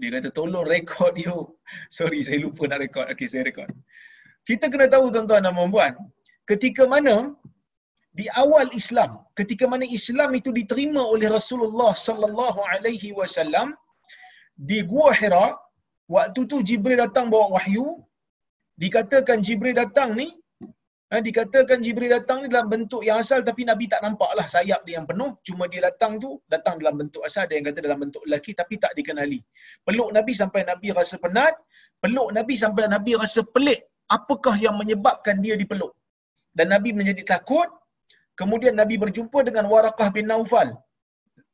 Dia kata tolong rekod you. Sorry saya lupa nak rekod. Okey saya rekod. Kita kena tahu tuan-tuan dan puan ketika mana di awal Islam, ketika mana Islam itu diterima oleh Rasulullah sallallahu alaihi wasallam di Gua Hira, waktu tu Jibril datang bawa wahyu, dikatakan Jibril datang ni Ha, dikatakan Jibril datang ni dalam bentuk yang asal tapi Nabi tak nampak lah sayap dia yang penuh. Cuma dia datang tu, datang dalam bentuk asal. Ada yang kata dalam bentuk lelaki tapi tak dikenali. Peluk Nabi sampai Nabi rasa penat. Peluk Nabi sampai Nabi rasa pelik. Apakah yang menyebabkan dia dipeluk? Dan Nabi menjadi takut. Kemudian Nabi berjumpa dengan Warakah bin Naufal.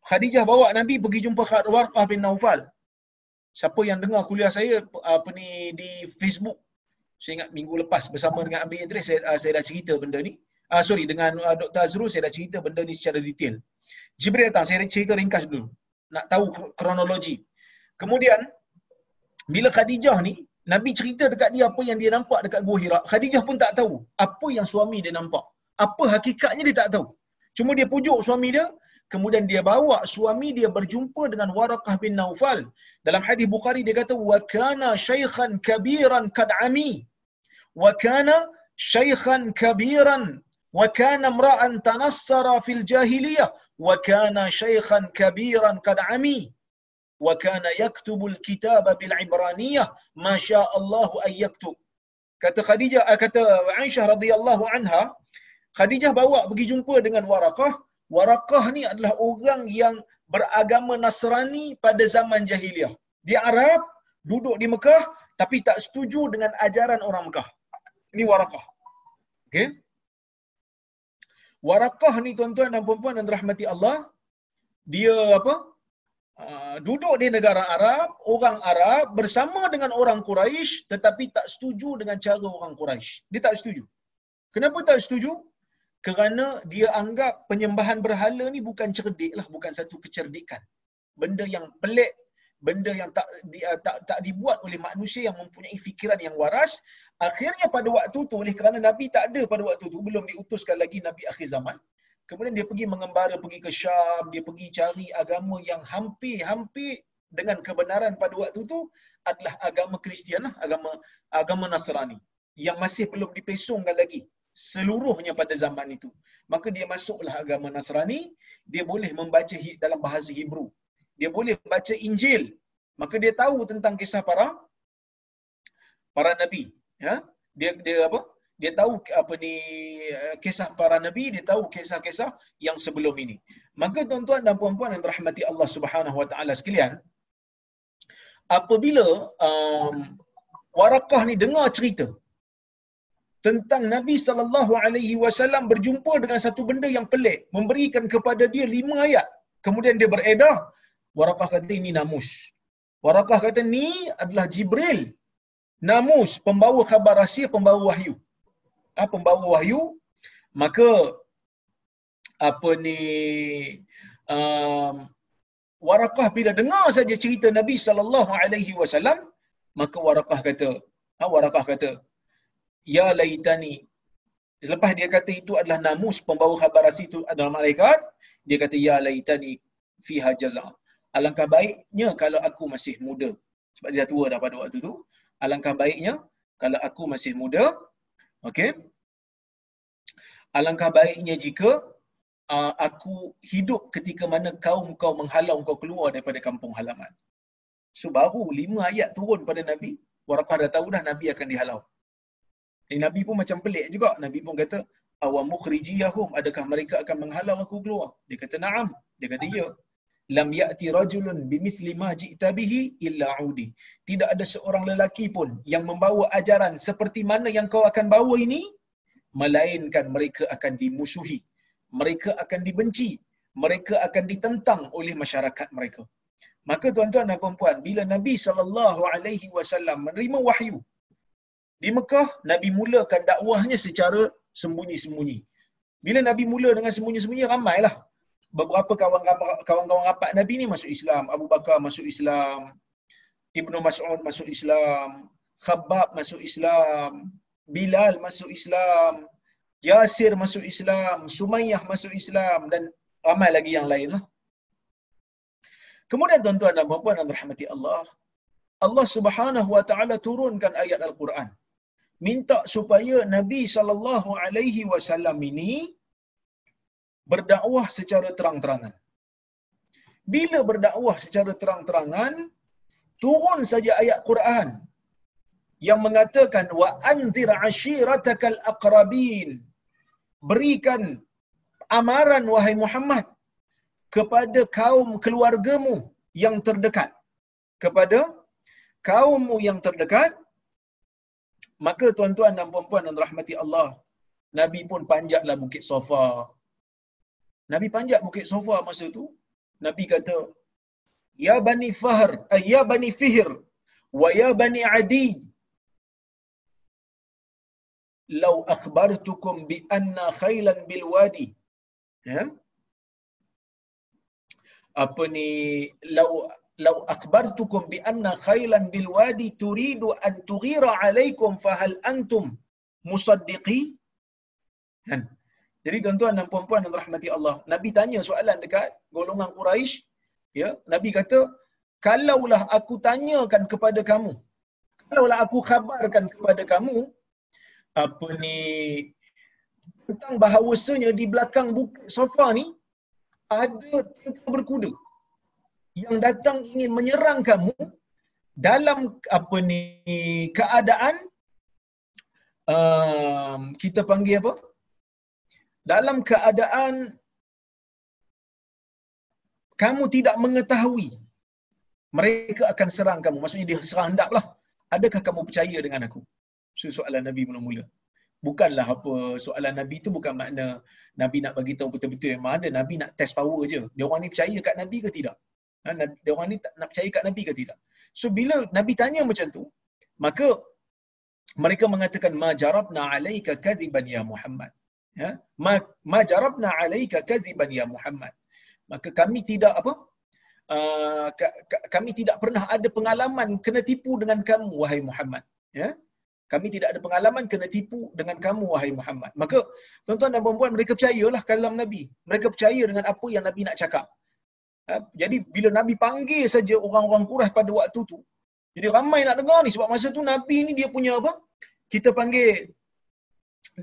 Khadijah bawa Nabi pergi jumpa Warakah bin Naufal. Siapa yang dengar kuliah saya apa ni di Facebook saya ingat minggu lepas bersama dengan Amir Idris saya, uh, saya dah cerita benda ni. Uh, sorry dengan uh, Dr. Azrul saya dah cerita benda ni secara detail. Jibril datang, saya cerita ringkas dulu. Nak tahu kronologi. Kemudian bila Khadijah ni Nabi cerita dekat dia apa yang dia nampak dekat Gua Hira. Khadijah pun tak tahu apa yang suami dia nampak. Apa hakikatnya dia tak tahu. Cuma dia pujuk suami dia, kemudian dia bawa suami dia berjumpa dengan Warakah bin Naufal. Dalam hadis Bukhari dia kata wa kana syaikhan kabiran kad ami wa kana syaikhan kabiran wa kana imra'an tanassara fil jahiliyah wa kana syaikhan kabiran kad ami wa kana yaktubu al-kitaba bil ibraniyah ma Allah an kata Khadijah kata Aisyah radhiyallahu anha Khadijah bawa pergi jumpa dengan Warakah Warakah ni adalah orang yang beragama Nasrani pada zaman jahiliah. Dia Arab, duduk di Mekah tapi tak setuju dengan ajaran orang Mekah. Ini Warakah. Okay? Warakah ni tuan-tuan dan puan-puan dan rahmati Allah, dia apa? Uh, duduk di negara Arab, orang Arab bersama dengan orang Quraisy tetapi tak setuju dengan cara orang Quraisy. Dia tak setuju. Kenapa tak setuju? kerana dia anggap penyembahan berhala ni bukan cerdik lah, bukan satu kecerdikan. Benda yang pelik, benda yang tak, di, uh, tak tak dibuat oleh manusia yang mempunyai fikiran yang waras. Akhirnya pada waktu tu, oleh kerana Nabi tak ada pada waktu tu, belum diutuskan lagi Nabi akhir zaman. Kemudian dia pergi mengembara, pergi ke Syam, dia pergi cari agama yang hampir-hampir dengan kebenaran pada waktu tu adalah agama Kristian lah, agama agama Nasrani yang masih belum dipesongkan lagi seluruhnya pada zaman itu. Maka dia masuklah agama Nasrani, dia boleh membaca dalam bahasa Hebrew. Dia boleh baca Injil. Maka dia tahu tentang kisah para para nabi, ya. Dia dia apa? Dia tahu apa ni kisah para nabi, dia tahu kisah-kisah yang sebelum ini. Maka tuan-tuan dan puan-puan yang dirahmati Allah Subhanahu wa taala sekalian, apabila um, Warakah ni dengar cerita tentang Nabi sallallahu alaihi wasallam berjumpa dengan satu benda yang pelik, memberikan kepada dia lima ayat. Kemudian dia beredar, Warakah kata ini namus. Warakah kata ni adalah Jibril. Namus, pembawa khabar rahsia, pembawa wahyu. Ha, pembawa wahyu, maka apa ni um, Warakah bila dengar saja cerita Nabi sallallahu alaihi wasallam, maka Warakah kata, ha, Warakah kata, ya laitani selepas dia kata itu adalah namus pembawa khabar rahsia itu adalah malaikat dia kata ya laitani fiha jaza alangkah baiknya kalau aku masih muda sebab dia dah tua dah pada waktu tu alangkah baiknya kalau aku masih muda okey alangkah baiknya jika uh, aku hidup ketika mana kaum kau menghalau kau keluar daripada kampung halaman so baru lima ayat turun pada nabi Warakah dah tahu dah Nabi akan dihalau. Eh, Nabi pun macam pelik juga. Nabi pun kata, awam mukhrijiyahum, adakah mereka akan menghalau aku keluar? Dia kata, na'am. Dia kata, ya. Lam ya'ti rajulun bimisli ma ji'ta bihi illa udi. Tidak ada seorang lelaki pun yang membawa ajaran seperti mana yang kau akan bawa ini, melainkan mereka akan dimusuhi. Mereka akan dibenci. Mereka akan ditentang oleh masyarakat mereka. Maka tuan-tuan dan puan bila Nabi SAW menerima wahyu di Mekah, Nabi mulakan dakwahnya secara sembunyi-sembunyi. Bila Nabi mula dengan sembunyi-sembunyi, ramailah. Beberapa kawan-kawan rapat Nabi ni masuk Islam. Abu Bakar masuk Islam. Ibnu Mas'ud masuk Islam. Khabbab masuk Islam. Bilal masuk Islam. Yasir masuk Islam. Sumayyah masuk Islam. Dan ramai lagi yang lain lah. Kemudian tuan-tuan dan puan-puan yang dirahmati Allah, Allah Subhanahu wa taala turunkan ayat Al-Quran minta supaya Nabi sallallahu alaihi wasallam ini berdakwah secara terang-terangan. Bila berdakwah secara terang-terangan, turun saja ayat Quran yang mengatakan wa anzir ashiratakal aqrabin. Berikan amaran wahai Muhammad kepada kaum keluargamu yang terdekat. Kepada kaummu yang terdekat maka tuan-tuan dan puan-puan dan rahmati Allah Nabi pun panjatlah bukit Sofa Nabi panjat bukit Sofa masa tu Nabi kata ya bani fahr ay ya bani fihr wa ya bani adi law akhbartukum bi anna khailan bil wadi. Ya? Apa ni law law akhbartukum bi anna khailan bil wadi turidu an tughira alaikum fahal antum musaddiqi kan jadi tuan-tuan dan puan-puan yang rahmati Allah nabi tanya soalan dekat golongan quraisy ya. Nabi kata kalaulah aku tanyakan kepada kamu kalaulah aku khabarkan kepada kamu apa ni tentang bahawasanya di belakang bukit sofa ni ada tiga berkuda yang datang ingin menyerang kamu dalam apa ni keadaan um, kita panggil apa dalam keadaan kamu tidak mengetahui mereka akan serang kamu. Maksudnya dia serang hendaklah. Adakah kamu percaya dengan aku? So, soalan nabi mula-mula. Bukanlah apa soalan nabi tu bukan makna nabi nak bagi tahu betul-betul memang ada nabi nak test power je. Dia orang ni percaya kat nabi ke tidak? Ha, dia orang ni tak nak percaya kat Nabi ke tidak? So bila Nabi tanya macam tu, maka mereka mengatakan ma jarabna alayka kadhiban ya Muhammad. Ya, ma ma jarabna alayka kadhiban ya Muhammad. Maka kami tidak apa? Uh, kami tidak pernah ada pengalaman kena tipu dengan kamu wahai Muhammad. Ya. Kami tidak ada pengalaman kena tipu dengan kamu wahai Muhammad. Maka tuan-tuan dan puan-puan mereka percayalah kalam Nabi. Mereka percaya dengan apa yang Nabi nak cakap. Ha? Jadi bila Nabi panggil saja orang-orang Quraisy pada waktu tu, jadi ramai nak dengar ni sebab masa tu Nabi ni dia punya apa? Kita panggil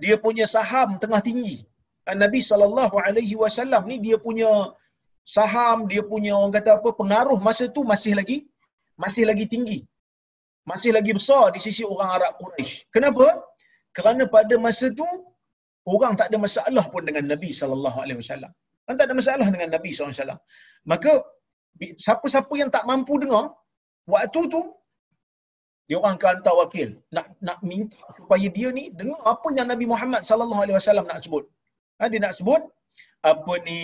dia punya saham tengah tinggi. Nabi sallallahu alaihi wasallam ni dia punya saham, dia punya orang kata apa? pengaruh masa tu masih lagi masih lagi tinggi. Masih lagi besar di sisi orang Arab Quraisy. Kenapa? Kerana pada masa tu orang tak ada masalah pun dengan Nabi sallallahu alaihi wasallam. Kan tak ada masalah dengan Nabi SAW. Maka, siapa-siapa yang tak mampu dengar, waktu tu, dia orang akan hantar wakil. Nak nak minta supaya dia ni dengar apa yang Nabi Muhammad sallallahu alaihi wasallam nak sebut. Ha, dia nak sebut apa ni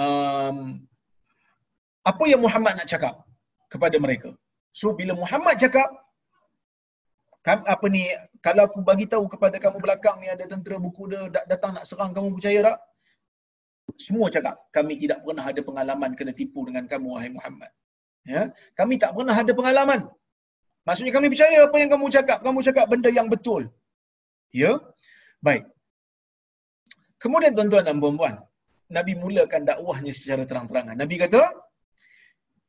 um, apa yang Muhammad nak cakap kepada mereka. So bila Muhammad cakap apa ni kalau aku bagi tahu kepada kamu belakang ni ada tentera berkuda datang nak serang kamu percaya tak semua cakap kami tidak pernah ada pengalaman kena tipu dengan kamu wahai Muhammad ya? Kami tak pernah ada pengalaman. Maksudnya kami percaya apa yang kamu cakap. Kamu cakap benda yang betul. Ya? Baik. Kemudian tuan-tuan dan puan-puan Nabi mulakan dakwahnya secara terang-terangan. Nabi kata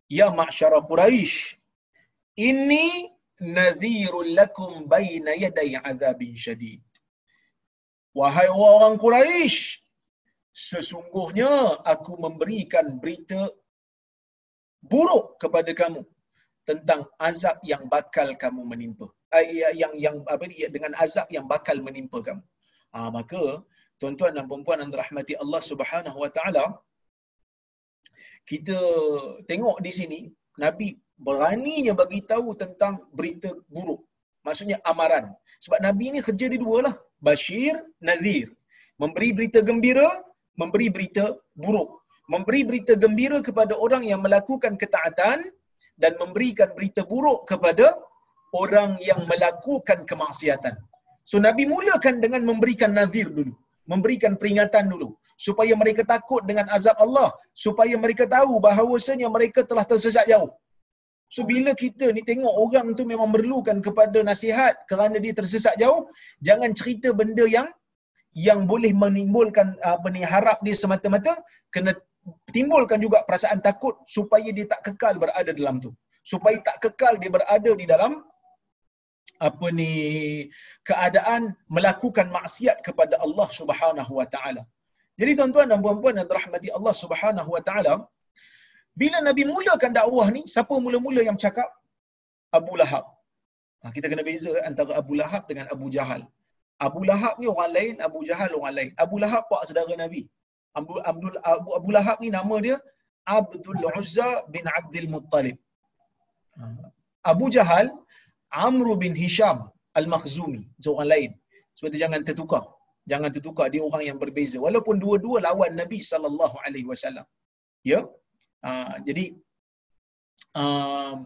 ya ma'syara quraisy ini nadhirul lakum baina yaday azabin syadid. Wahai orang Quraisy, sesungguhnya aku memberikan berita buruk kepada kamu tentang azab yang bakal kamu menimpa. Uh, yang yang apa ya, dengan azab yang bakal menimpa kamu. Ah maka tuan-tuan dan puan-puan yang dirahmati Allah Subhanahu wa taala kita tengok di sini Nabi beraninya bagi tahu tentang berita buruk. Maksudnya amaran. Sebab Nabi ni kerja di dua lah. Bashir, Nazir. Memberi berita gembira, memberi berita buruk. Memberi berita gembira kepada orang yang melakukan ketaatan dan memberikan berita buruk kepada orang yang melakukan kemaksiatan. So Nabi mulakan dengan memberikan nazir dulu. Memberikan peringatan dulu. Supaya mereka takut dengan azab Allah. Supaya mereka tahu bahawasanya mereka telah tersesat jauh. So bila kita ni tengok orang tu memang memerlukan kepada nasihat kerana dia tersesat jauh, jangan cerita benda yang yang boleh menimbulkan apa ni harap dia semata-mata kena timbulkan juga perasaan takut supaya dia tak kekal berada dalam tu supaya tak kekal dia berada di dalam apa ni keadaan melakukan maksiat kepada Allah Subhanahu wa taala. Jadi tuan-tuan dan puan-puan yang dirahmati Allah Subhanahu wa taala, bila Nabi mulakan dakwah ni, siapa mula-mula yang cakap? Abu Lahab. Ha, kita kena beza antara Abu Lahab dengan Abu Jahal. Abu Lahab ni orang lain, Abu Jahal orang lain. Abu Lahab pak saudara Nabi. Abu, Abdul, Abu, Abu Lahab ni nama dia Abdul Uzza bin Abdul Muttalib. Ha, Abu Jahal Amru bin Hisham Al-Makhzumi, seorang lain. Sebab itu jangan tertukar. Jangan tertukar dia orang yang berbeza. Walaupun dua-dua lawan Nabi sallallahu alaihi wasallam. Ya. Uh, jadi um,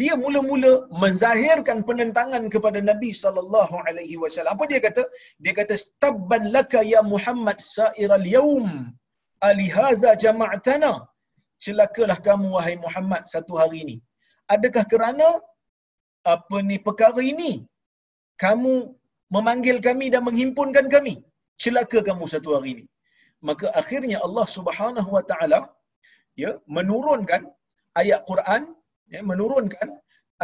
dia mula-mula menzahirkan penentangan kepada Nabi sallallahu alaihi wasallam. Apa dia kata? Dia kata stabban laka ya Muhammad sa'iral yaum ali hadza jama'tana. Celakalah kamu wahai Muhammad satu hari ini. Adakah kerana apa ni perkara ini kamu memanggil kami dan menghimpunkan kami celaka kamu satu hari ini maka akhirnya Allah Subhanahu wa taala ya menurunkan ayat Quran ya menurunkan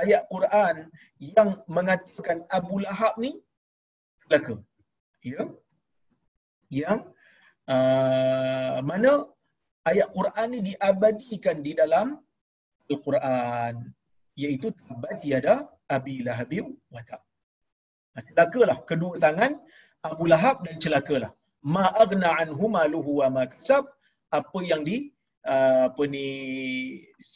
ayat Quran yang mengatakan Abu Lahab ni celaka ya yang uh, mana ayat Quran ni diabadikan di dalam Al-Quran iaitu tabat tiada Abi Lahab wa tab. Celakalah kedua tangan Abu Lahab dan celakalah. Ma aghna anhu maluhu wa ma kasab apa yang di uh, apa ni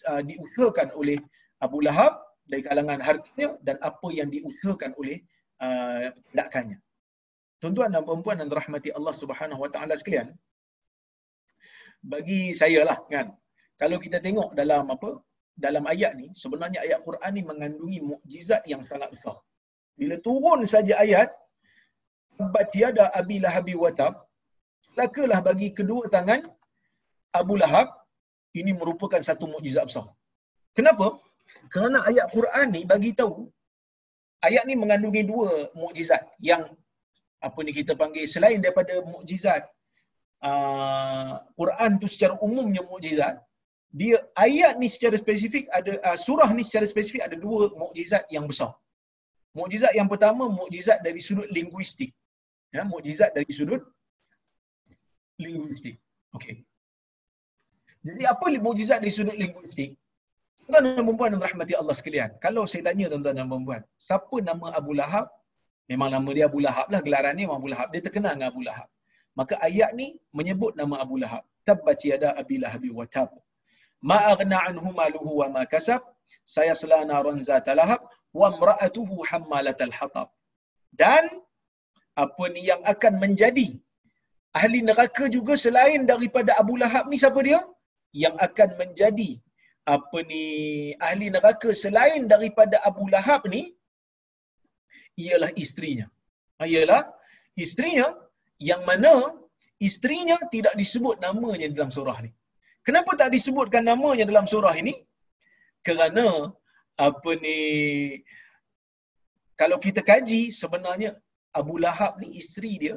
uh, diusahakan oleh Abu Lahab dari kalangan hartanya dan apa yang diusahakan oleh uh, tindakannya. Tuan-tuan dan puan-puan yang dirahmati Allah Subhanahu wa taala sekalian. Bagi saya lah kan. Kalau kita tengok dalam apa dalam ayat ni sebenarnya ayat Quran ni mengandungi mukjizat yang sangat besar. Bila turun saja ayat tabat tiada abi lahabi watab lakalah bagi kedua tangan Abu Lahab ini merupakan satu mukjizat besar. Kenapa? Kerana ayat Quran ni bagi tahu ayat ni mengandungi dua mukjizat yang apa ni kita panggil selain daripada mukjizat uh, Quran tu secara umumnya mukjizat dia ayat ni secara spesifik ada uh, surah ni secara spesifik ada dua mukjizat yang besar. Mukjizat yang pertama mukjizat dari sudut linguistik. Ya, mukjizat dari sudut linguistik. Okey. Jadi apa mukjizat dari sudut linguistik? Tuan-tuan dan puan yang rahmati Allah sekalian. Kalau saya tanya tuan-tuan dan puan, siapa nama Abu Lahab? Memang nama dia Abu Lahab lah, gelaran dia Abu Lahab. Dia terkenal dengan Abu Lahab. Maka ayat ni menyebut nama Abu Lahab. Tabbat yada Abi Lahab wa tab ma aghna anhu maluhu wa ma kasab saya selana ranza talahab wa imra'atuhu hammalatal hatab dan apa ni yang akan menjadi ahli neraka juga selain daripada Abu Lahab ni siapa dia yang akan menjadi apa ni ahli neraka selain daripada Abu Lahab ni ialah isterinya ha, ialah isterinya yang mana isterinya tidak disebut namanya dalam surah ni Kenapa tak disebutkan namanya dalam surah ini? Kerana apa ni kalau kita kaji sebenarnya Abu Lahab ni isteri dia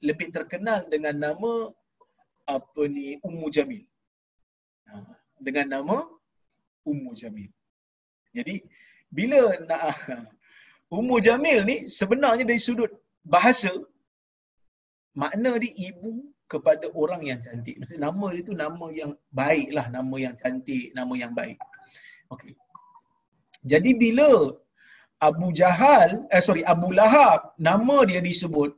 lebih terkenal dengan nama apa ni Ummu Jamil. Dengan nama Ummu Jamil. Jadi bila nak Ummu Jamil ni sebenarnya dari sudut bahasa makna dia ibu kepada orang yang cantik. Nama dia tu nama yang baik lah, nama yang cantik, nama yang baik. Okay. Jadi bila Abu Jahal, eh sorry, Abu Lahab, nama dia disebut,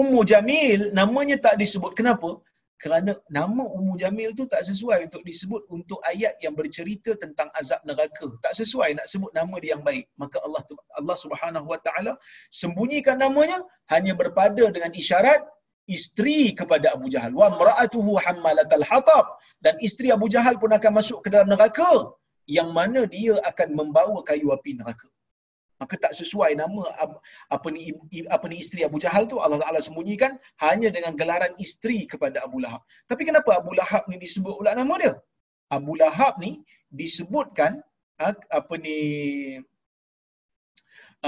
Ummu Jamil, namanya tak disebut. Kenapa? Kerana nama Ummu Jamil tu tak sesuai untuk disebut untuk ayat yang bercerita tentang azab neraka. Tak sesuai nak sebut nama dia yang baik. Maka Allah Allah Subhanahu Wa Taala sembunyikan namanya hanya berpada dengan isyarat isteri kepada Abu Jahal wa mar'atuhu hammalatal hatab dan isteri Abu Jahal pun akan masuk ke dalam neraka yang mana dia akan membawa kayu api neraka maka tak sesuai nama apa ni apa ni isteri Abu Jahal tu Allah Taala sembunyikan hanya dengan gelaran isteri kepada Abu Lahab tapi kenapa Abu Lahab ni disebut pula nama dia Abu Lahab ni disebutkan ha, apa ni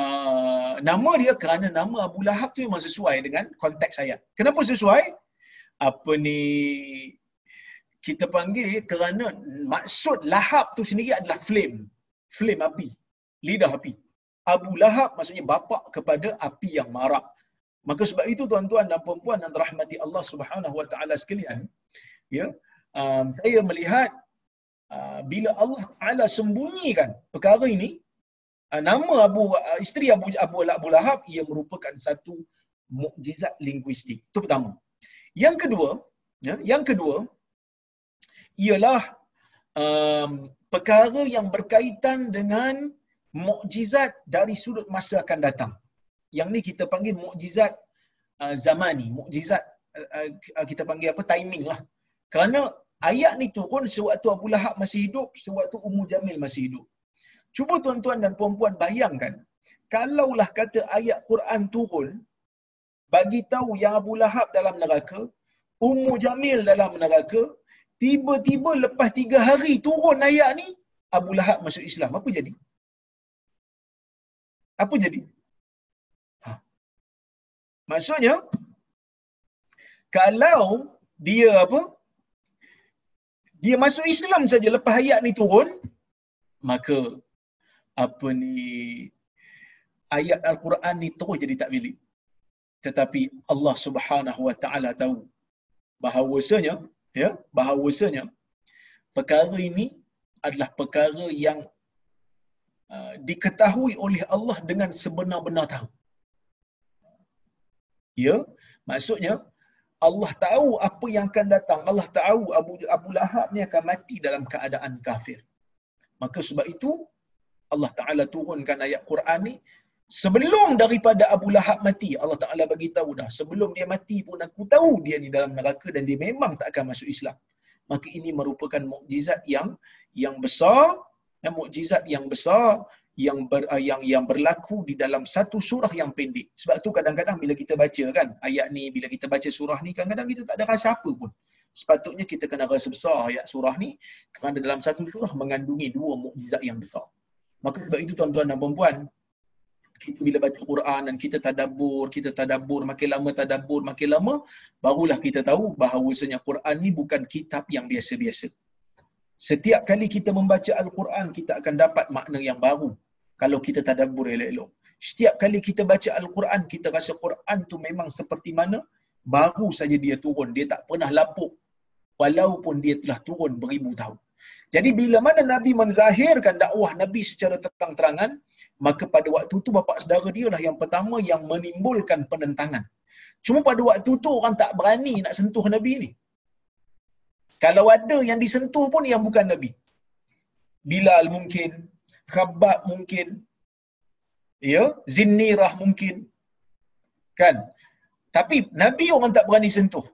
uh, nama dia kerana nama Abu Lahab tu memang sesuai dengan konteks ayat. Kenapa sesuai? Apa ni kita panggil kerana maksud lahab tu sendiri adalah flame. Flame api. Lidah api. Abu Lahab maksudnya bapa kepada api yang marak. Maka sebab itu tuan-tuan dan puan-puan yang dirahmati Allah Subhanahu Wa Taala sekalian, ya, um, saya melihat uh, bila Allah Taala sembunyikan perkara ini, uh, nama Abu uh, isteri Abu Abu, Abu Lahab ia merupakan satu mukjizat linguistik. Itu pertama. Yang kedua, ya, yang kedua ialah um, perkara yang berkaitan dengan mukjizat dari sudut masa akan datang. Yang ni kita panggil mukjizat uh, zamani, mukjizat uh, uh, kita panggil apa timing lah. Kerana ayat ni turun sewaktu Abu Lahab masih hidup, sewaktu Ummu Jamil masih hidup. Cuba tuan-tuan dan puan-puan bayangkan, kalaulah kata ayat Quran turun bagi tahu yang Abu Lahab dalam neraka, Ummu Jamil dalam neraka, tiba-tiba lepas tiga hari turun ayat ni, Abu Lahab masuk Islam. Apa jadi? Apa jadi? Ha. Maksudnya, kalau dia apa? Dia masuk Islam saja lepas ayat ni turun, maka apa ni ayat Al-Quran ni terus jadi tak bilik. Tetapi Allah Subhanahu Wa Taala tahu bahawasanya ya bahawasanya perkara ini adalah perkara yang uh, diketahui oleh Allah dengan sebenar-benar tahu. Ya, maksudnya Allah tahu apa yang akan datang. Allah tahu Abu Abu Lahab ni akan mati dalam keadaan kafir. Maka sebab itu Allah Taala turunkan ayat Quran ni sebelum daripada Abu Lahab mati. Allah Taala bagi tahu dah sebelum dia mati pun aku tahu dia ni dalam neraka dan dia memang tak akan masuk Islam. Maka ini merupakan mukjizat yang yang besar, yang mukjizat yang besar yang ber, uh, yang yang berlaku di dalam satu surah yang pendek. Sebab tu kadang-kadang bila kita baca kan ayat ni bila kita baca surah ni kadang-kadang kita tak ada rasa apa pun. Sepatutnya kita kena rasa besar ayat surah ni kerana dalam satu surah mengandungi dua mukjizat yang besar. Maka sebab itu tuan-tuan dan puan-puan kita bila baca Quran dan kita tadabbur, kita tadabbur, makin lama tadabbur, makin lama barulah kita tahu bahawasanya Quran ni bukan kitab yang biasa-biasa. Setiap kali kita membaca Al-Quran, kita akan dapat makna yang baru kalau kita tadabbur elok-elok. Setiap kali kita baca Al-Quran, kita rasa Quran tu memang seperti mana baru saja dia turun. Dia tak pernah lapuk walaupun dia telah turun beribu tahun. Jadi bila mana Nabi menzahirkan dakwah Nabi secara terang-terangan, maka pada waktu itu bapa saudara dia lah yang pertama yang menimbulkan penentangan. Cuma pada waktu itu orang tak berani nak sentuh Nabi ni. Kalau ada yang disentuh pun yang bukan Nabi. Bilal mungkin, Khabbab mungkin, ya, Zinnirah mungkin. Kan? Tapi Nabi orang tak berani sentuh.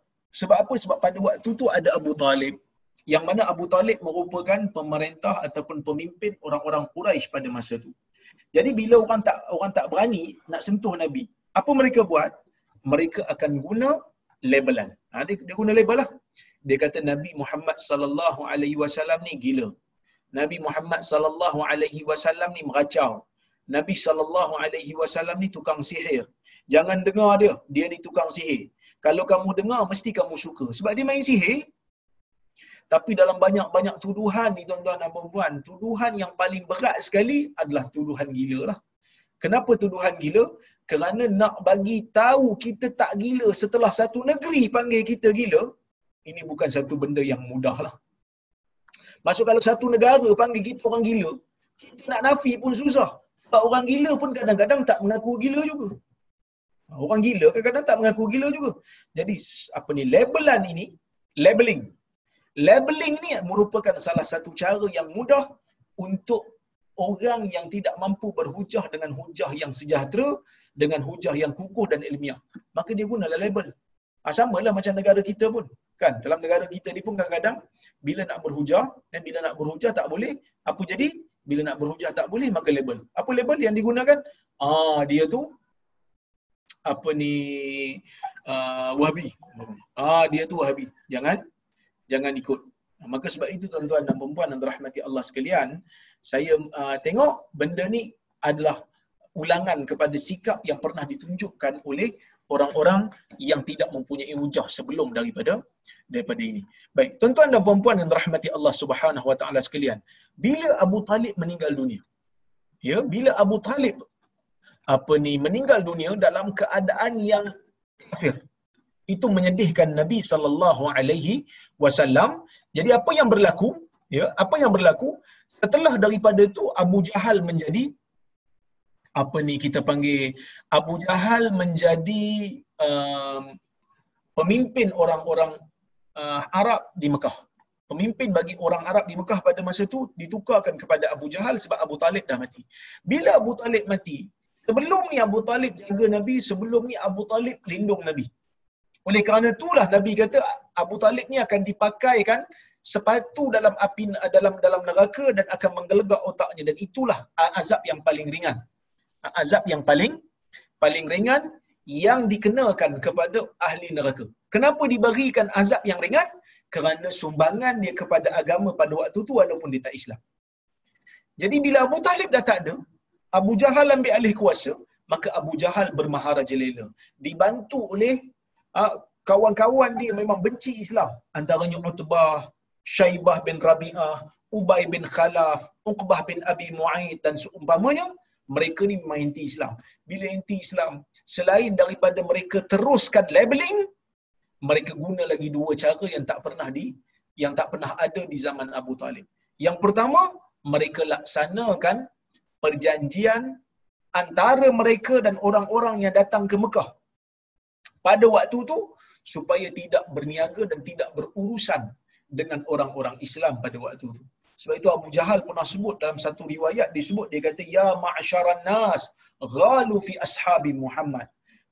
Sebab apa? Sebab pada waktu tu ada Abu Talib. Yang mana Abu Talib merupakan pemerintah ataupun pemimpin orang-orang Quraisy pada masa tu. Jadi bila orang tak orang tak berani nak sentuh Nabi, apa mereka buat? Mereka akan guna labelan. Ha, dia, dia guna label lah. Dia kata Nabi Muhammad sallallahu alaihi wasallam ni gila. Nabi Muhammad sallallahu alaihi wasallam ni meracau. Nabi sallallahu alaihi wasallam ni tukang sihir. Jangan dengar dia, dia ni tukang sihir. Kalau kamu dengar mesti kamu suka sebab dia main sihir. Tapi dalam banyak-banyak tuduhan ni tuan-tuan dan puan tuduhan yang paling berat sekali adalah tuduhan gila lah. Kenapa tuduhan gila? Kerana nak bagi tahu kita tak gila setelah satu negeri panggil kita gila, ini bukan satu benda yang mudah lah. Maksud kalau satu negara panggil kita orang gila, kita nak nafi pun susah. Sebab orang gila pun kadang-kadang tak mengaku gila juga. Orang gila kadang-kadang tak mengaku gila juga. Jadi apa ni labelan ini, labeling. Labeling ni merupakan salah satu cara yang mudah untuk orang yang tidak mampu berhujah dengan hujah yang sejahtera, dengan hujah yang kukuh dan ilmiah. Maka dia gunalah label. Ha, sama lah macam negara kita pun. Kan? Dalam negara kita ni pun kadang-kadang bila nak berhujah dan bila nak berhujah tak boleh, apa jadi? Bila nak berhujah tak boleh, maka label. Apa label yang digunakan? Ah, dia tu apa ni uh, wahabi. Ah, dia tu wahabi. Jangan jangan ikut. Maka sebab itu tuan-tuan dan puan-puan yang dirahmati Allah sekalian, saya uh, tengok benda ni adalah ulangan kepada sikap yang pernah ditunjukkan oleh orang-orang yang tidak mempunyai hujah sebelum daripada daripada ini. Baik, tuan-tuan dan puan-puan yang dirahmati Allah Subhanahu wa taala sekalian. Bila Abu Talib meninggal dunia? Ya, bila Abu Talib apa ni meninggal dunia dalam keadaan yang kafir. Itu menyedihkan Nabi sallallahu alaihi wasallam. Jadi apa yang berlaku? Ya, apa yang berlaku? Setelah daripada itu Abu Jahal menjadi apa ni kita panggil Abu Jahal menjadi um, pemimpin orang-orang uh, Arab di Mekah. Pemimpin bagi orang Arab di Mekah pada masa itu ditukarkan kepada Abu Jahal sebab Abu Talib dah mati. Bila Abu Talib mati, sebelum ni Abu Talib jaga Nabi, sebelum ni Abu Talib lindung Nabi. Oleh kerana itulah Nabi kata Abu Talib ni akan dipakaikan sepatu dalam api dalam dalam neraka dan akan menggelegak otaknya dan itulah azab yang paling ringan. Azab yang paling paling ringan yang dikenakan kepada ahli neraka. Kenapa diberikan azab yang ringan? Kerana sumbangan dia kepada agama pada waktu tu walaupun dia tak Islam. Jadi bila Abu Talib dah tak ada, Abu Jahal ambil alih kuasa, maka Abu Jahal bermaharaja lela. Dibantu oleh uh, kawan-kawan dia memang benci Islam. Antaranya Utbah, Syaibah bin Rabi'ah, Ubay bin Khalaf, Uqbah bin Abi Mu'aid dan seumpamanya, mereka ni memang inti Islam. Bila inti Islam, selain daripada mereka teruskan labeling, mereka guna lagi dua cara yang tak pernah di yang tak pernah ada di zaman Abu Talib. Yang pertama, mereka laksanakan perjanjian antara mereka dan orang-orang yang datang ke Mekah. Pada waktu tu supaya tidak berniaga dan tidak berurusan dengan orang-orang Islam pada waktu tu. Sebab itu Abu Jahal pernah sebut dalam satu riwayat disebut dia kata ya ma'syaran nas ghalu fi ashabi Muhammad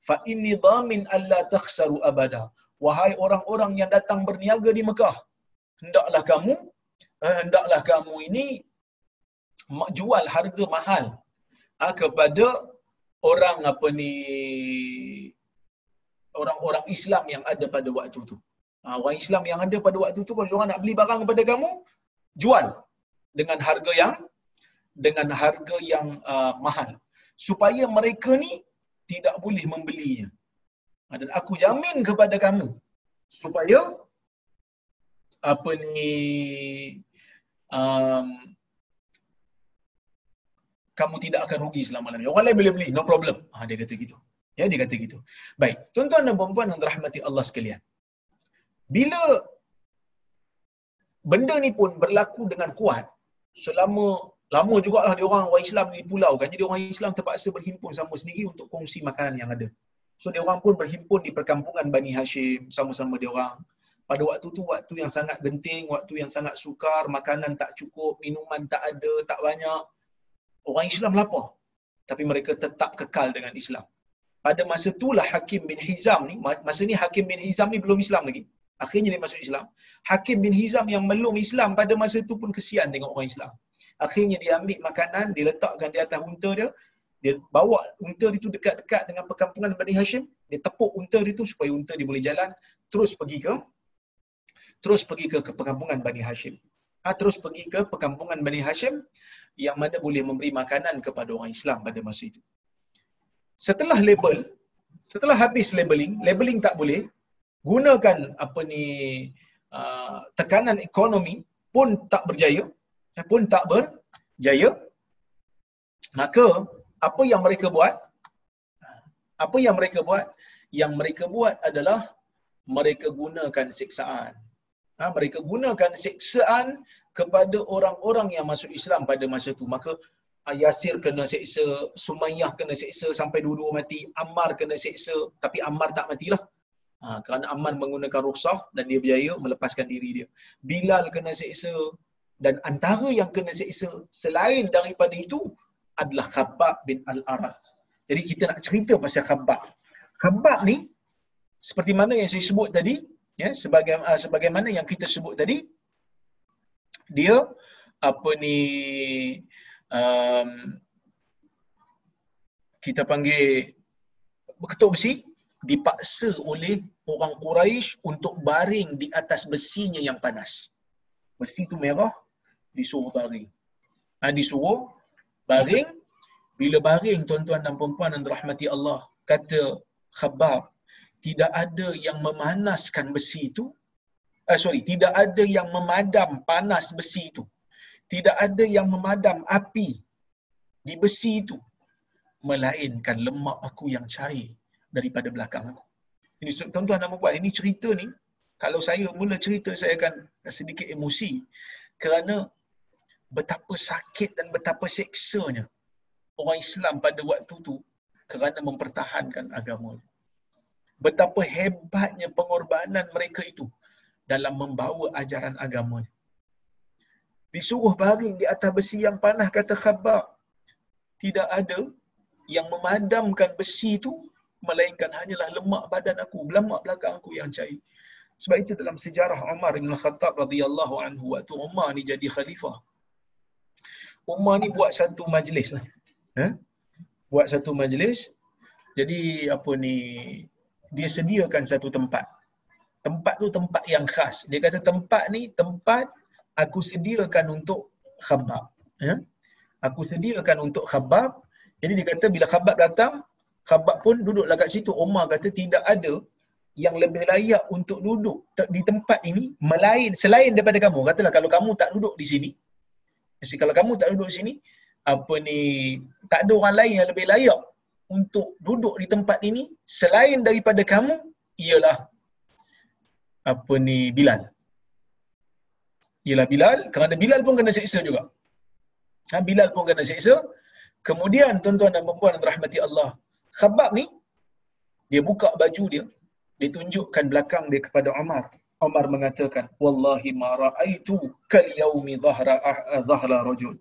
fa inni dhamin alla takhsaru abada. Wahai orang-orang yang datang berniaga di Mekah, hendaklah kamu eh, hendaklah kamu ini jual harga mahal ha, kepada orang apa ni orang-orang Islam yang ada pada waktu tu. Ha, orang Islam yang ada pada waktu tu kalau orang nak beli barang kepada kamu, jual dengan harga yang dengan harga yang uh, mahal supaya mereka ni tidak boleh membelinya. Ha, dan aku jamin kepada kamu supaya apa ni um, kamu tidak akan rugi selama-lamanya. Orang lain boleh beli, no problem. Ha, dia kata gitu. Ya, dia kata gitu. Baik, tuan-tuan dan puan-puan yang dirahmati Allah sekalian. Bila benda ni pun berlaku dengan kuat, selama lama jugalah dia orang orang Islam di pulau kan. Jadi orang Islam terpaksa berhimpun sama sendiri untuk kongsi makanan yang ada. So dia orang pun berhimpun di perkampungan Bani Hashim sama-sama dia orang. Pada waktu tu waktu yang sangat genting, waktu yang sangat sukar, makanan tak cukup, minuman tak ada, tak banyak. Orang Islam lapar. Tapi mereka tetap kekal dengan Islam. Pada masa itulah Hakim bin Hizam ni, masa ni Hakim bin Hizam ni belum Islam lagi. Akhirnya dia masuk Islam. Hakim bin Hizam yang belum Islam pada masa itu pun kesian tengok orang Islam. Akhirnya dia ambil makanan, dia letakkan di atas unta dia. Dia bawa unta itu dekat-dekat dengan perkampungan Bani Hashim. Dia tepuk unta itu supaya unta dia boleh jalan. Terus pergi ke terus pergi ke, ke perkampungan Bani Hashim. Ha, terus pergi ke perkampungan Bani Hashim yang mana boleh memberi makanan kepada orang Islam pada masa itu. Setelah label, setelah habis labeling, labeling tak boleh, gunakan apa ni uh, tekanan ekonomi pun tak berjaya, eh, pun tak berjaya, maka apa yang mereka buat? Apa yang mereka buat? Yang mereka buat adalah mereka gunakan siksaan. Ha, mereka gunakan siksaan kepada orang-orang yang masuk Islam pada masa itu. Maka Yasir kena seksa, Sumayyah kena seksa sampai dua-dua mati, Ammar kena seksa tapi Ammar tak matilah. Ha, kerana Ammar menggunakan ruksah dan dia berjaya melepaskan diri dia. Bilal kena seksa dan antara yang kena seksa selain daripada itu adalah Khabbab bin Al-Arat. Jadi kita nak cerita pasal Khabbab. Khabbab ni seperti mana yang saya sebut tadi, ya, sebagai, uh, sebagaimana yang kita sebut tadi, dia apa ni um, kita panggil ketuk besi dipaksa oleh orang Quraisy untuk baring di atas besinya yang panas. Besi tu merah, disuruh baring. Ha, disuruh baring. Bila baring tuan-tuan dan puan-puan yang dirahmati Allah, kata Khabab tidak ada yang memanaskan besi itu uh, sorry tidak ada yang memadam panas besi itu tidak ada yang memadam api di besi itu melainkan lemak aku yang cair daripada belakang aku ini tuan-tuan dan puan ini cerita ni kalau saya mula cerita saya akan sedikit emosi kerana betapa sakit dan betapa seksanya orang Islam pada waktu tu kerana mempertahankan agama. Betapa hebatnya pengorbanan mereka itu dalam membawa ajaran agama. Disuruh baring di atas besi yang panas kata khabar. Tidak ada yang memadamkan besi itu melainkan hanyalah lemak badan aku, lemak belakang aku yang cair. Sebab itu dalam sejarah Umar bin Khattab radhiyallahu anhu waktu Umar ni jadi khalifah. Umar ni buat satu majlis lah. Ha? Buat satu majlis. Jadi apa ni dia sediakan satu tempat. Tempat tu tempat yang khas. Dia kata tempat ni tempat aku sediakan untuk khabab. Ya? Aku sediakan untuk khabab. Jadi dia kata bila khabab datang, khabab pun duduk kat situ. Umar kata tidak ada yang lebih layak untuk duduk di tempat ini melain selain daripada kamu. Katalah kalau kamu tak duduk di sini. Jadi kalau kamu tak duduk di sini, apa ni tak ada orang lain yang lebih layak untuk duduk di tempat ini selain daripada kamu ialah apa ni Bilal. Ialah Bilal kerana Bilal pun kena seksa juga. Ha, Bilal pun kena seksa. Kemudian tuan-tuan dan puan-puan rahmati Allah, Khabab ni dia buka baju dia, dia tunjukkan belakang dia kepada Umar. Umar mengatakan, "Wallahi ma ra'aitu kal yaumi dhahra dhahra rajul."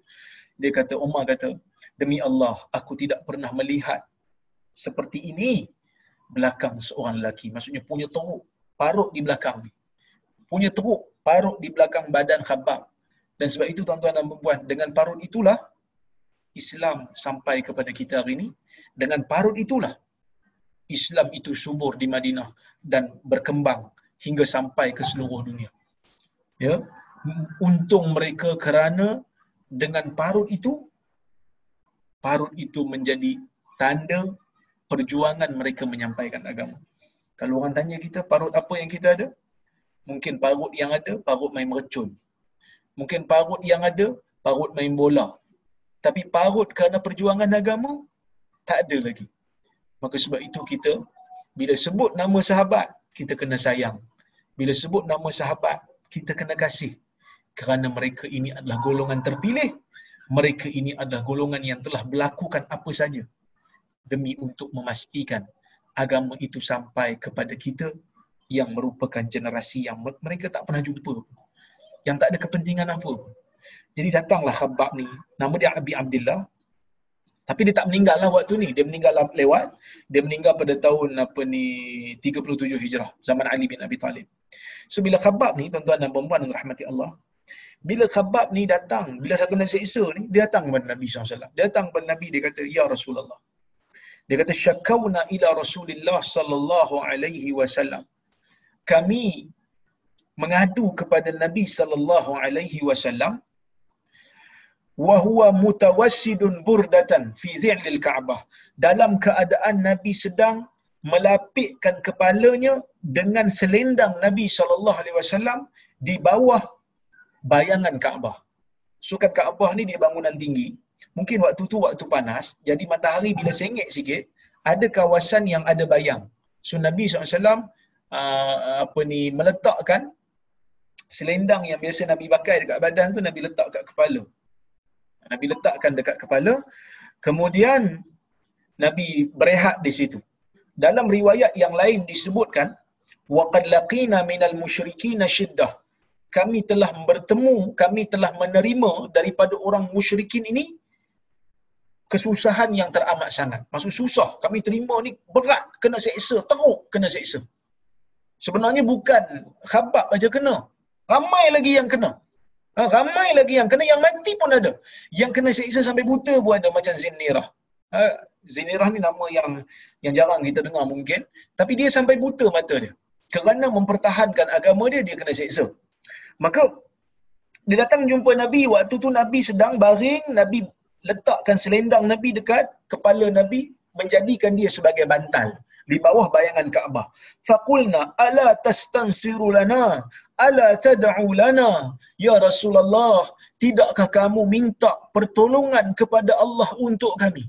Dia kata Umar kata, "Demi Allah, aku tidak pernah melihat seperti ini belakang seorang lelaki. Maksudnya punya teruk, parut di belakang ni. Punya teruk, parut di belakang badan khabab. Dan sebab itu tuan-tuan dan perempuan, dengan parut itulah Islam sampai kepada kita hari ini. Dengan parut itulah Islam itu subur di Madinah dan berkembang hingga sampai ke seluruh dunia. Ya, untung mereka kerana dengan parut itu, parut itu menjadi tanda perjuangan mereka menyampaikan agama. Kalau orang tanya kita parut apa yang kita ada? Mungkin parut yang ada, parut main mercun. Mungkin parut yang ada, parut main bola. Tapi parut kerana perjuangan agama, tak ada lagi. Maka sebab itu kita, bila sebut nama sahabat, kita kena sayang. Bila sebut nama sahabat, kita kena kasih. Kerana mereka ini adalah golongan terpilih. Mereka ini adalah golongan yang telah melakukan apa saja demi untuk memastikan agama itu sampai kepada kita yang merupakan generasi yang mereka tak pernah jumpa yang tak ada kepentingan apa jadi datanglah Habab ni nama dia Abi Abdullah tapi dia tak meninggal lah waktu ni dia meninggal lah lewat dia meninggal pada tahun apa ni 37 Hijrah zaman Ali bin Abi Talib so bila Habab ni tuan-tuan dan puan-puan yang rahmati Allah bila Khabab ni datang, bila saya kena seksa ni, dia datang kepada Nabi SAW. Dia datang kepada Nabi, dia kata, Ya Rasulullah. Dia kata syakawna ila Rasulullah sallallahu alaihi wasallam. Kami mengadu kepada Nabi sallallahu alaihi wasallam wa huwa mutawassidun burdatan fi dhillil Ka'bah. Dalam keadaan Nabi sedang melapikkan kepalanya dengan selendang Nabi sallallahu alaihi wasallam di bawah bayangan Kaabah. So kan Kaabah ni dia bangunan tinggi mungkin waktu tu waktu panas, jadi matahari bila sengit sikit, ada kawasan yang ada bayang. So Nabi SAW uh, apa ni meletakkan selendang yang biasa Nabi pakai dekat badan tu Nabi letak kat kepala. Nabi letakkan dekat kepala. Kemudian Nabi berehat di situ. Dalam riwayat yang lain disebutkan waqad laqina minal musyrikin shiddah. Kami telah bertemu, kami telah menerima daripada orang musyrikin ini kesusahan yang teramat sangat. Maksud susah. Kami terima ni berat. Kena seksa. Teruk kena seksa. Sebenarnya bukan khabab aja kena. Ramai lagi yang kena. Ha, ramai lagi yang kena. Yang mati pun ada. Yang kena seksa sampai buta pun ada. Macam Zinirah. Ha, Zinirah ni nama yang yang jarang kita dengar mungkin. Tapi dia sampai buta mata dia. Kerana mempertahankan agama dia, dia kena seksa. Maka, dia datang jumpa Nabi. Waktu tu Nabi sedang baring. Nabi letakkan selendang Nabi dekat kepala Nabi menjadikan dia sebagai bantal. di bawah bayangan Kaabah. Faqulna ala tastansiru lana ala tad'u lana ya Rasulullah tidakkah kamu minta pertolongan kepada Allah untuk kami?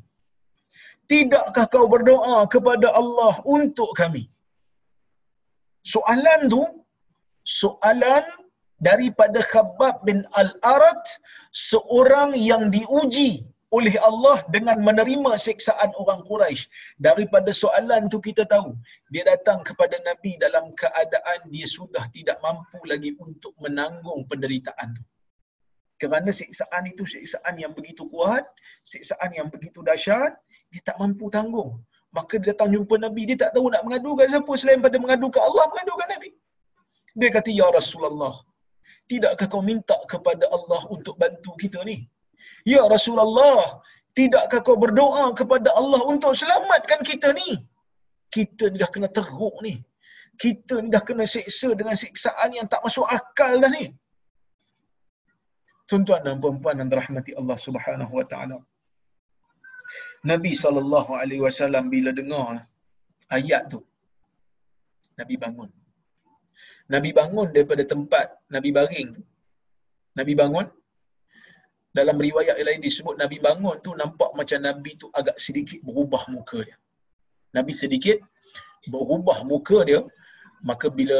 Tidakkah kau berdoa kepada Allah untuk kami? Soalan tu soalan daripada Khabbab bin Al-Arat seorang yang diuji oleh Allah dengan menerima siksaan orang Quraisy. Daripada soalan tu kita tahu, dia datang kepada Nabi dalam keadaan dia sudah tidak mampu lagi untuk menanggung penderitaan tu. Kerana siksaan itu siksaan yang begitu kuat, siksaan yang begitu dahsyat, dia tak mampu tanggung. Maka dia datang jumpa Nabi, dia tak tahu nak mengadu ke siapa selain pada mengadu ke Allah, mengadu ke Nabi. Dia kata, Ya Rasulullah, tidakkah kau minta kepada Allah untuk bantu kita ni? Ya Rasulullah, tidakkah kau berdoa kepada Allah untuk selamatkan kita ni? Kita ni dah kena teruk ni. Kita ni dah kena seksa dengan siksaan yang tak masuk akal dah ni. Tuan-tuan dan puan-puan yang dirahmati Allah Subhanahu wa taala. Nabi sallallahu alaihi wasallam bila dengar ayat tu Nabi bangun. Nabi bangun daripada tempat Nabi baring tu. Nabi bangun. Dalam riwayat yang lain disebut Nabi bangun tu nampak macam Nabi tu agak sedikit berubah muka dia. Nabi sedikit berubah muka dia. Maka bila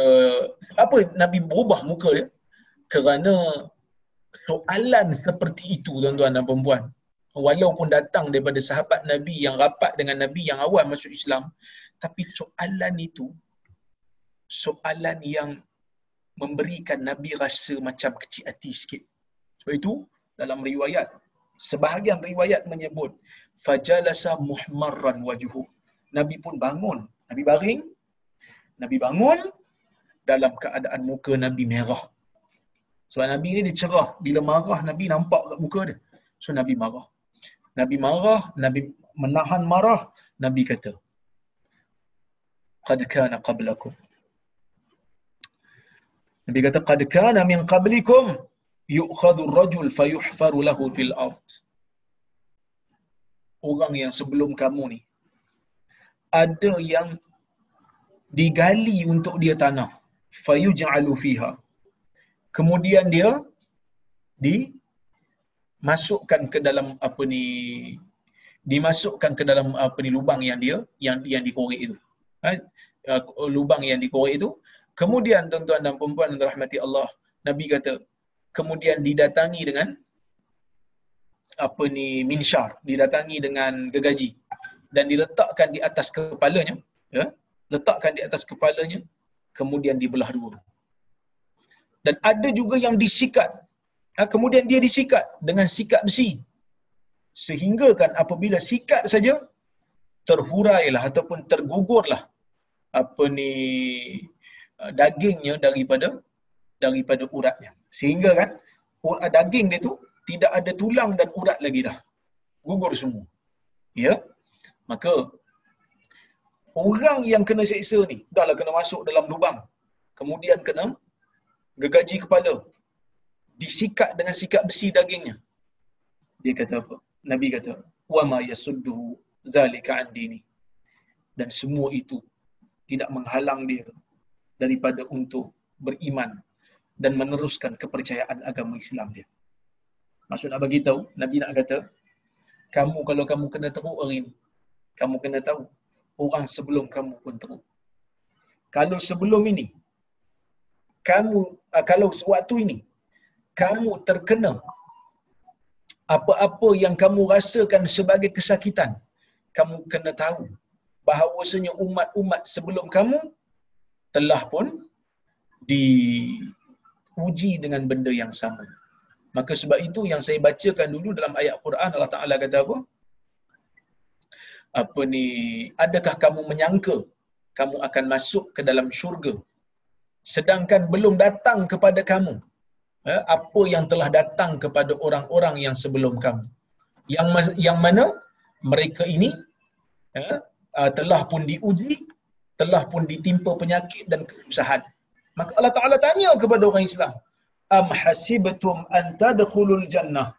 apa Nabi berubah muka dia? Kerana soalan seperti itu tuan-tuan dan perempuan. Walaupun datang daripada sahabat Nabi yang rapat dengan Nabi yang awal masuk Islam. Tapi soalan itu soalan yang memberikan Nabi rasa macam kecil hati sikit. Sebab itu dalam riwayat sebahagian riwayat menyebut fajalasa muhmarran wajhu. Nabi pun bangun, Nabi baring. Nabi bangun dalam keadaan muka Nabi merah. Sebab Nabi ni dia cerah. Bila marah, Nabi nampak kat muka dia. So, Nabi marah. Nabi marah, Nabi menahan marah. Nabi kata, Qad kana qablakum Nabi kata qad kana min qablikum yu'khadhu ar-rajul fayuhfaru lahu fil ard. Orang yang sebelum kamu ni ada yang digali untuk dia tanah fayuj'alu fiha. Kemudian dia dimasukkan ke dalam apa ni dimasukkan ke dalam apa ni lubang yang dia yang yang dikorek itu. Ha? lubang yang dikorek itu Kemudian tuan-tuan dan puan-puan dirahmati Allah, Nabi kata, kemudian didatangi dengan apa ni minsyar, didatangi dengan gegaji dan diletakkan di atas kepalanya, ya, letakkan di atas kepalanya, kemudian dibelah dua. Dan ada juga yang disikat. Ha, kemudian dia disikat dengan sikat besi. Sehingga kan apabila sikat saja terhurailah ataupun tergugurlah apa ni Uh, dagingnya daripada daripada uratnya. Sehingga kan uh, daging dia tu tidak ada tulang dan urat lagi dah. Gugur semua. Ya. Maka orang yang kena seksa ni dahlah kena masuk dalam lubang. Kemudian kena gegaji kepala. Disikat dengan sikat besi dagingnya. Dia kata apa? Nabi kata, "Wa ma yasudduhu zalika an dini." Dan semua itu tidak menghalang dia daripada untuk beriman dan meneruskan kepercayaan agama Islam dia. Maksud nak bagi tahu, Nabi nak kata, kamu kalau kamu kena teruk hari ini, kamu kena tahu orang sebelum kamu pun teruk. Kalau sebelum ini, kamu ah, kalau sewaktu ini kamu terkena apa-apa yang kamu rasakan sebagai kesakitan, kamu kena tahu bahawasanya umat-umat sebelum kamu telah pun diuji dengan benda yang sama. Maka sebab itu yang saya bacakan dulu dalam ayat Quran Allah Taala kata apa? Apa ni? Adakah kamu menyangka kamu akan masuk ke dalam syurga sedangkan belum datang kepada kamu eh, apa yang telah datang kepada orang-orang yang sebelum kamu? Yang yang mana mereka ini eh, telah pun diuji telah pun ditimpa penyakit dan kesusahan. Maka Allah Ta'ala tanya kepada orang Islam, Am hasibtum an tadkhulul jannah?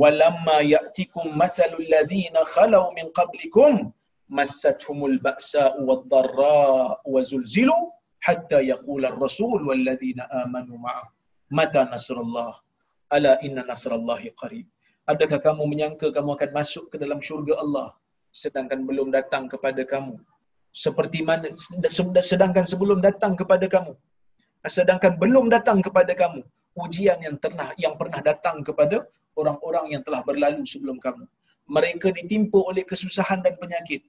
Walamma ya'tikum mathalul ladhina khalau min qablikum massathumul ba'sa'u wad-dharra'u wa zulzilu hatta yaqula ar-rasul walladzina amanu ma'ah mata nasrullah. Ala inna nasrallahi qarib. Adakah kamu menyangka kamu akan masuk ke dalam syurga Allah sedangkan belum datang kepada kamu? Seperti mana sedangkan sebelum datang kepada kamu sedangkan belum datang kepada kamu ujian yang pernah yang pernah datang kepada orang-orang yang telah berlalu sebelum kamu. Mereka ditimpa oleh kesusahan dan penyakit.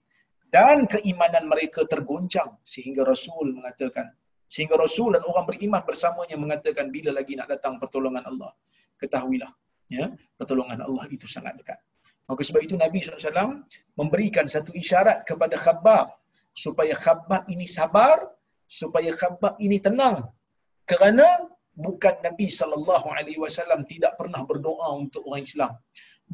Dan keimanan mereka tergoncang sehingga Rasul mengatakan sehingga Rasul dan orang beriman bersamanya mengatakan bila lagi nak datang pertolongan Allah? Ketahuilah ya pertolongan Allah itu sangat dekat. Maka sebab itu Nabi SAW memberikan satu isyarat kepada Khabbab supaya Khabbab ini sabar supaya Khabbab ini tenang kerana bukan Nabi sallallahu alaihi wasallam tidak pernah berdoa untuk orang Islam.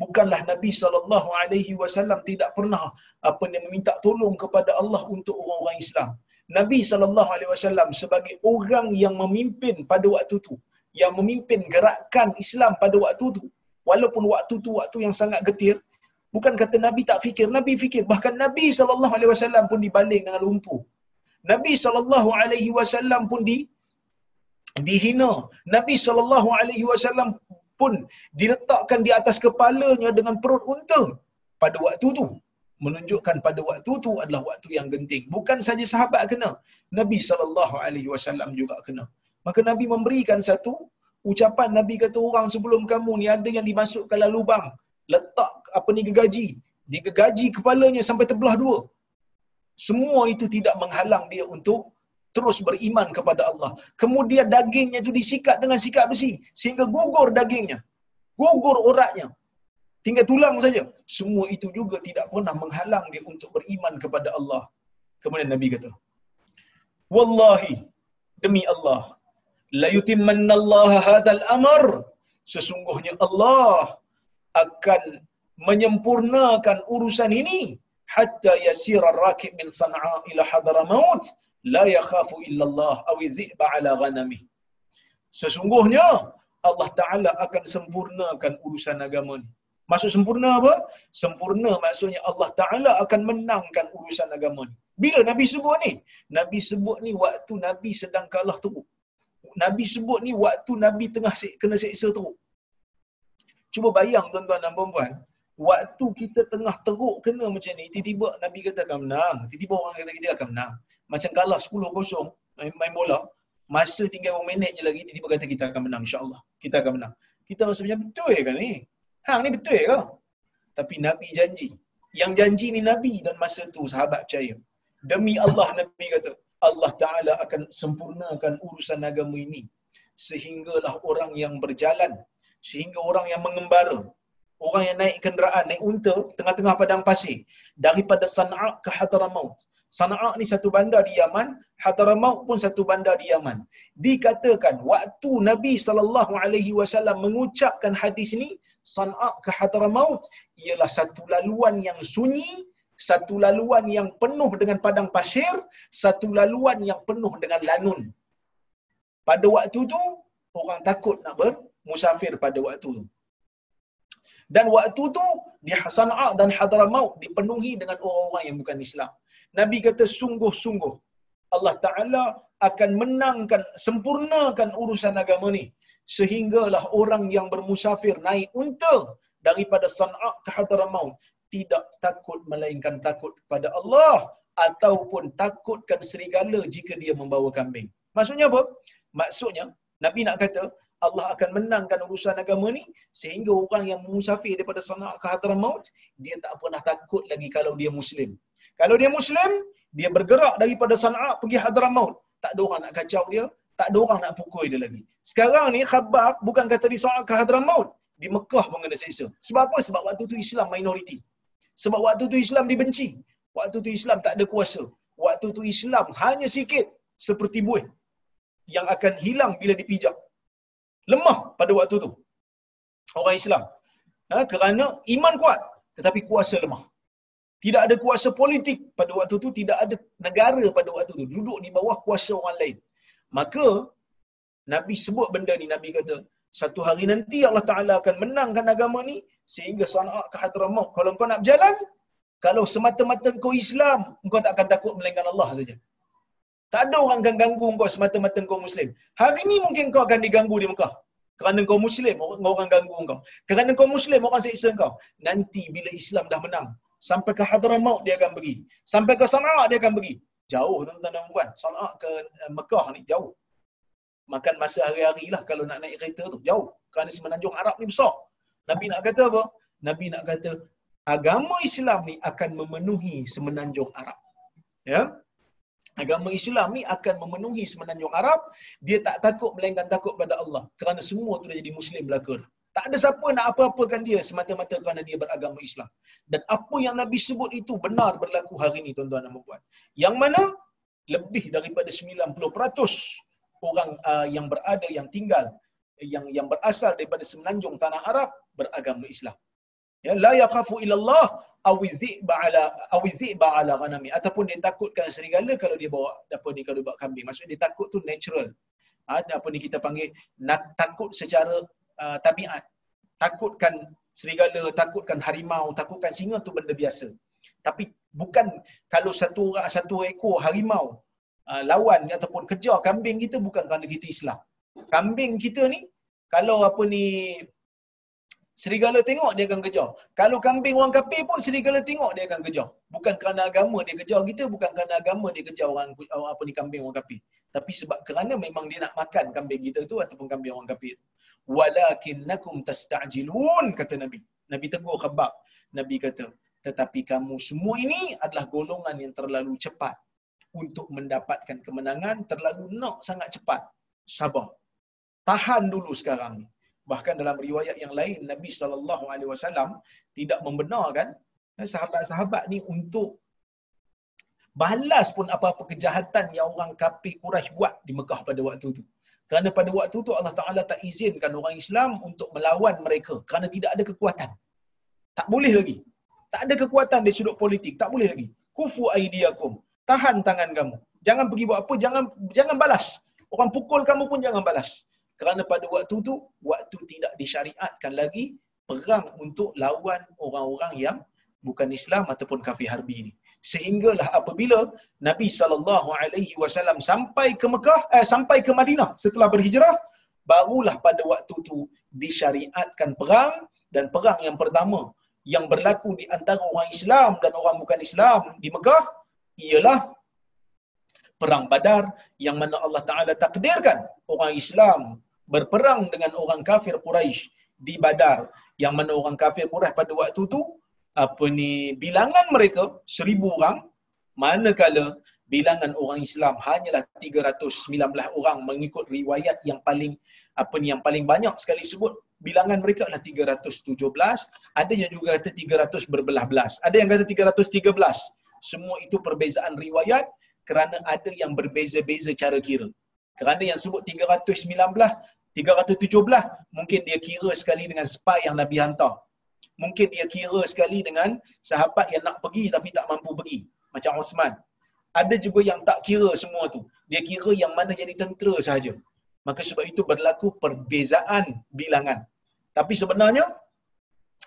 Bukanlah Nabi sallallahu alaihi wasallam tidak pernah apa ni meminta tolong kepada Allah untuk orang-orang Islam. Nabi sallallahu alaihi wasallam sebagai orang yang memimpin pada waktu itu, yang memimpin gerakan Islam pada waktu itu, walaupun waktu itu waktu yang sangat getir, bukan kata Nabi tak fikir, Nabi fikir. Bahkan Nabi sallallahu alaihi wasallam pun dibaling dengan lumpur. Nabi sallallahu alaihi wasallam pun di dihina. Nabi sallallahu alaihi wasallam pun diletakkan di atas kepalanya dengan perut unta pada waktu tu. Menunjukkan pada waktu tu adalah waktu yang genting. Bukan saja sahabat kena Nabi sallallahu alaihi wasallam juga kena. Maka Nabi memberikan satu ucapan. Nabi kata orang sebelum kamu ni ada yang dimasukkan dalam lubang. Letak apa ni gegaji. Digegaji kepalanya sampai terbelah dua. Semua itu tidak menghalang dia untuk terus beriman kepada Allah. Kemudian dagingnya itu disikat dengan sikat besi sehingga gugur dagingnya. Gugur uratnya. Tinggal tulang saja. Semua itu juga tidak pernah menghalang dia untuk beriman kepada Allah. Kemudian Nabi kata, Wallahi, demi Allah, la yutimmanna Allah hadzal amr. Sesungguhnya Allah akan menyempurnakan urusan ini hatta yasira rakib min Sana'a ila Hadramaut la yakhafu illallah aw dhi'ba ala ghanami. Sesungguhnya Allah taala akan sempurnakan urusan agama ni. Maksud sempurna apa? Sempurna maksudnya Allah taala akan menangkan urusan agama ni. Bila nabi sebut ni? Nabi sebut ni waktu nabi sedang kalah teruk. Nabi sebut ni waktu nabi tengah kena seksa teruk. Cuba bayang tuan-tuan dan puan-puan waktu kita tengah teruk kena macam ni tiba-tiba nabi kata akan menang. Tiba-tiba orang kata kita akan menang. Macam kalah 10-0 main, main bola masa tinggal beberapa minit je lagi tiba-tiba kata kita akan menang insyaAllah. Kita akan menang. Kita rasa macam betul ke ni? Hang ni betul ke? Tapi Nabi janji. Yang janji ni Nabi dan masa tu sahabat percaya. Demi Allah Nabi kata Allah Ta'ala akan sempurnakan urusan agama ini. Sehinggalah orang yang berjalan sehingga orang yang mengembara orang yang naik kenderaan naik unta tengah-tengah padang pasir daripada Sana'a ke Hadramaut Sana'a ni satu bandar di Yaman, Hadramaut pun satu bandar di Yaman. Dikatakan waktu Nabi sallallahu alaihi wasallam mengucapkan hadis ini, Sana'a ke Hadramaut ialah satu laluan yang sunyi, satu laluan yang penuh dengan padang pasir, satu laluan yang penuh dengan lanun. Pada waktu tu orang takut nak bermusafir pada waktu tu. Dan waktu tu di Sana'a dan Hadramaut dipenuhi dengan orang-orang yang bukan Islam. Nabi kata sungguh-sungguh Allah Ta'ala akan menangkan, sempurnakan urusan agama ni. Sehinggalah orang yang bermusafir naik unta daripada San'a ke Hadramaut. Tidak takut melainkan takut kepada Allah. Ataupun takutkan serigala jika dia membawa kambing. Maksudnya apa? Maksudnya, Nabi nak kata, Allah akan menangkan urusan agama ni sehingga orang yang musafir daripada San'a ke Hadramaut, dia tak pernah takut lagi kalau dia Muslim. Kalau dia Muslim, dia bergerak daripada Sana'a pergi Hadramaut. Tak ada orang nak kacau dia, tak ada orang nak pukul dia lagi. Sekarang ni Khabbab bukan kata di Sana'a ke Hadramaut, di Mekah pun kena seksa. Sebab apa? Sebab waktu tu Islam minoriti. Sebab waktu tu Islam dibenci. Waktu tu Islam tak ada kuasa. Waktu tu Islam hanya sikit seperti buih yang akan hilang bila dipijak. Lemah pada waktu tu. Orang Islam. Ha, kerana iman kuat tetapi kuasa lemah tidak ada kuasa politik pada waktu itu, tidak ada negara pada waktu itu, duduk di bawah kuasa orang lain. Maka, Nabi sebut benda ni, Nabi kata, satu hari nanti Allah Ta'ala akan menangkan agama ni, sehingga sana'a ke Hadramaut. Kalau kau nak berjalan, Kalau semata-mata kau Islam, kau tak akan takut melainkan Allah saja. Tak ada orang akan ganggu kau semata-mata kau Muslim. Hari ini mungkin kau akan diganggu di Mekah. Kerana kau Muslim, orang, orang ganggu kau. Kerana kau Muslim, orang seksa kau. Nanti bila Islam dah menang, sampai ke Hadramaut dia akan pergi. Sampai ke Sana'a dia akan pergi. Jauh tuan-tuan dan puan. Sana'a ke eh, Mekah ni jauh. Makan masa hari-hari lah kalau nak naik kereta tu. Jauh. Kerana semenanjung Arab ni besar. Nabi nak kata apa? Nabi nak kata agama Islam ni akan memenuhi semenanjung Arab. Ya? Agama Islam ni akan memenuhi semenanjung Arab. Dia tak takut melainkan takut pada Allah. Kerana semua tu dah jadi Muslim belaka. Tak ada siapa nak apa-apakan dia semata-mata kerana dia beragama Islam. Dan apa yang Nabi sebut itu benar berlaku hari ini tuan-tuan dan puan. Yang mana lebih daripada 90% orang uh, yang berada yang tinggal yang yang berasal daripada semenanjung tanah Arab beragama Islam. Ya la yakhafu illallah aw dhi'ba ala aw ala ghanami ataupun dia takutkan serigala kalau dia bawa apa ni kalau bawa kambing. Maksudnya dia takut tu natural. Ada apa ni kita panggil nak takut secara uh, tabiat. Takutkan serigala, takutkan harimau, takutkan singa tu benda biasa. Tapi bukan kalau satu satu ekor harimau uh, lawan ataupun kejar kambing kita bukan kerana kita Islam. Kambing kita ni kalau apa ni serigala tengok dia akan kejar. Kalau kambing orang kafir pun serigala tengok dia akan kejar. Bukan kerana agama dia kejar kita, bukan kerana agama dia kejar orang apa ni kambing orang kafir. Tapi sebab kerana memang dia nak makan kambing kita tu ataupun kambing orang kafir tu. Walakinnakum tasta'jilun kata Nabi. Nabi tegur khabab. Nabi kata, tetapi kamu semua ini adalah golongan yang terlalu cepat untuk mendapatkan kemenangan, terlalu nak sangat cepat. Sabar. Tahan dulu sekarang ni. Bahkan dalam riwayat yang lain Nabi sallallahu alaihi wasallam tidak membenarkan eh, sahabat-sahabat ni untuk balas pun apa-apa kejahatan yang orang kafir Quraisy buat di Mekah pada waktu itu. Kerana pada waktu itu Allah Taala tak izinkan orang Islam untuk melawan mereka kerana tidak ada kekuatan. Tak boleh lagi. Tak ada kekuatan di sudut politik, tak boleh lagi. Kufu aidiakum. Tahan tangan kamu. Jangan pergi buat apa, jangan jangan balas. Orang pukul kamu pun jangan balas. Kerana pada waktu tu, waktu tidak disyariatkan lagi perang untuk lawan orang-orang yang bukan Islam ataupun kafir harbi ini. Sehinggalah apabila Nabi sallallahu alaihi wasallam sampai ke Mekah, eh, sampai ke Madinah setelah berhijrah, barulah pada waktu tu disyariatkan perang dan perang yang pertama yang berlaku di antara orang Islam dan orang bukan Islam di Mekah ialah perang Badar yang mana Allah Taala takdirkan orang Islam berperang dengan orang kafir Quraisy di Badar. Yang mana orang kafir Quraisy pada waktu tu apa ni bilangan mereka seribu orang manakala bilangan orang Islam hanyalah 319 orang mengikut riwayat yang paling apa ni yang paling banyak sekali sebut bilangan mereka adalah 317 ada yang juga kata 300 berbelah-belas ada yang kata 313 semua itu perbezaan riwayat kerana ada yang berbeza-beza cara kira. Kerana yang sebut 319 317 mungkin dia kira sekali dengan spy yang Nabi hantar. Mungkin dia kira sekali dengan sahabat yang nak pergi tapi tak mampu pergi. Macam Osman. Ada juga yang tak kira semua tu. Dia kira yang mana jadi tentera sahaja. Maka sebab itu berlaku perbezaan bilangan. Tapi sebenarnya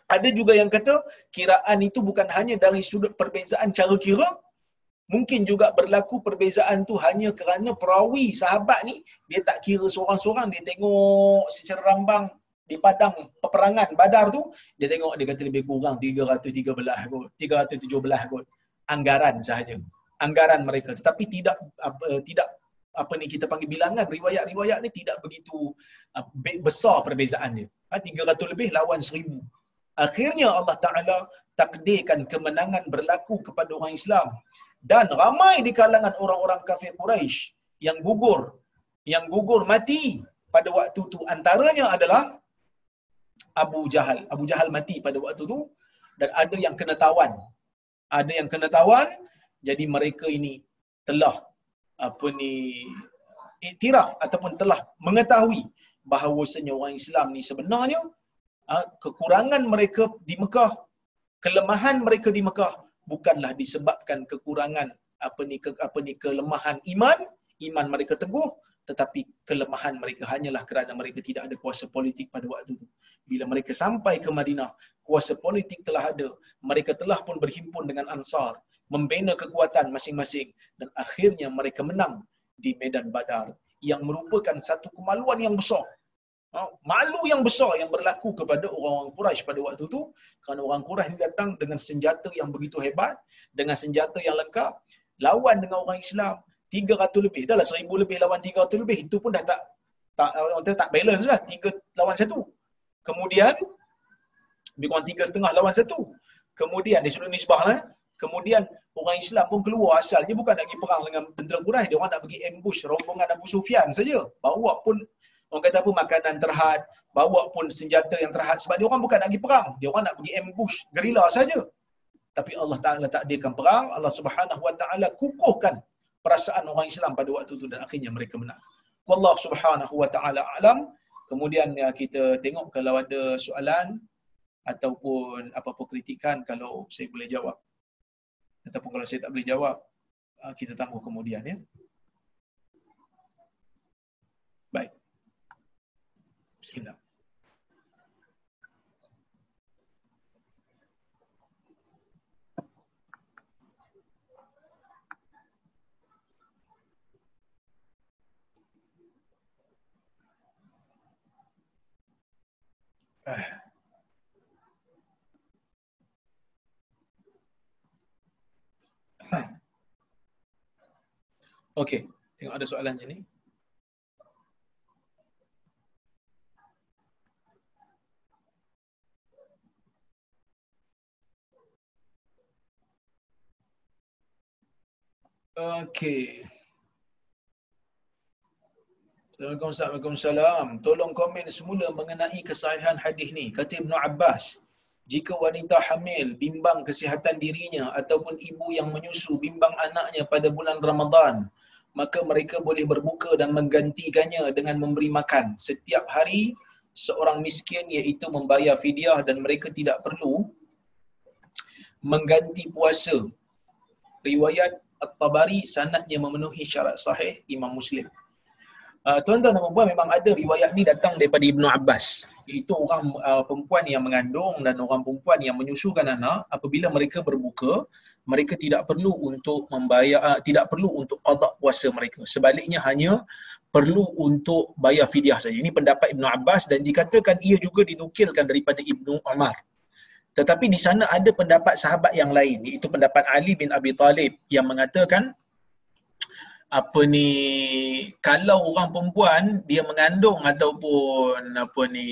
ada juga yang kata kiraan itu bukan hanya dari sudut perbezaan cara kira mungkin juga berlaku perbezaan tu hanya kerana perawi sahabat ni dia tak kira seorang-seorang dia tengok secara rambang di padang peperangan badar tu dia tengok dia kata lebih kurang 313 kot 317 kot. Anggaran sahaja. Anggaran mereka. Tetapi tidak apa tidak apa ni kita panggil bilangan riwayat-riwayat ni tidak begitu uh, besar perbezaan dia. Ha, 300 lebih lawan 1000 akhirnya Allah Taala takdirkan kemenangan berlaku kepada orang Islam dan ramai di kalangan orang-orang kafir Quraisy yang gugur yang gugur mati pada waktu tu antaranya adalah Abu Jahal. Abu Jahal mati pada waktu tu dan ada yang kena tawan. Ada yang kena tawan jadi mereka ini telah apa ni iktiraf ataupun telah mengetahui bahawasanya orang Islam ni sebenarnya ah, kekurangan mereka di Mekah, kelemahan mereka di Mekah bukanlah disebabkan kekurangan apa ni ke, apa ni kelemahan iman iman mereka teguh tetapi kelemahan mereka hanyalah kerana mereka tidak ada kuasa politik pada waktu itu. Bila mereka sampai ke Madinah, kuasa politik telah ada. Mereka telah pun berhimpun dengan Ansar, membina kekuatan masing-masing dan akhirnya mereka menang di medan Badar yang merupakan satu kemaluan yang besar. Ha, malu yang besar yang berlaku kepada orang-orang Quraisy pada waktu itu kerana orang Quraisy datang dengan senjata yang begitu hebat, dengan senjata yang lengkap, lawan dengan orang Islam 300 lebih. Dah lah 1000 lebih lawan 300 lebih. Itu pun dah tak tak orang tak balance lah. 3 lawan 1. Kemudian lebih kurang 3 setengah lawan 1. Kemudian di seluruh nisbah lah. Kemudian orang Islam pun keluar asalnya bukan nak pergi perang dengan tentera Quraisy. Dia orang nak pergi ambush rombongan Abu Sufyan saja. Bawa pun orang kata apa makanan terhad, bawa pun senjata yang terhad sebab dia orang bukan nak pergi perang. Dia orang nak pergi ambush gerila saja. Tapi Allah Taala takdirkan perang, Allah Subhanahu Wa Taala kukuhkan perasaan orang Islam pada waktu itu dan akhirnya mereka menang. Wallahu subhanahu wa ta'ala alam. Kemudian ya, kita tengok kalau ada soalan ataupun apa-apa kritikan kalau saya boleh jawab. Ataupun kalau saya tak boleh jawab, ah, kita tangguh kemudian ya. Baik. Bismillah. Okey, tengok ada soalan sini. Okey. Assalamualaikum Waalaikumsalam. Tolong komen semula mengenai kesahihan hadis ni. Kata Ibn Abbas, jika wanita hamil bimbang kesihatan dirinya ataupun ibu yang menyusu bimbang anaknya pada bulan Ramadan, maka mereka boleh berbuka dan menggantikannya dengan memberi makan setiap hari seorang miskin iaitu membayar fidyah dan mereka tidak perlu mengganti puasa. Riwayat At-Tabari sanadnya memenuhi syarat sahih Imam Muslim. Uh, tuan-tuan dan puan memang ada riwayat ni datang daripada Ibnu Abbas. Iaitu orang uh, perempuan yang mengandung dan orang perempuan yang menyusukan anak apabila mereka berbuka mereka tidak perlu untuk membayar uh, tidak perlu untuk qada puasa mereka. Sebaliknya hanya perlu untuk bayar fidyah saja. Ini pendapat Ibnu Abbas dan dikatakan ia juga dinukilkan daripada Ibnu Umar tetapi di sana ada pendapat sahabat yang lain iaitu pendapat Ali bin Abi Talib yang mengatakan apa ni kalau orang perempuan dia mengandung ataupun apa ni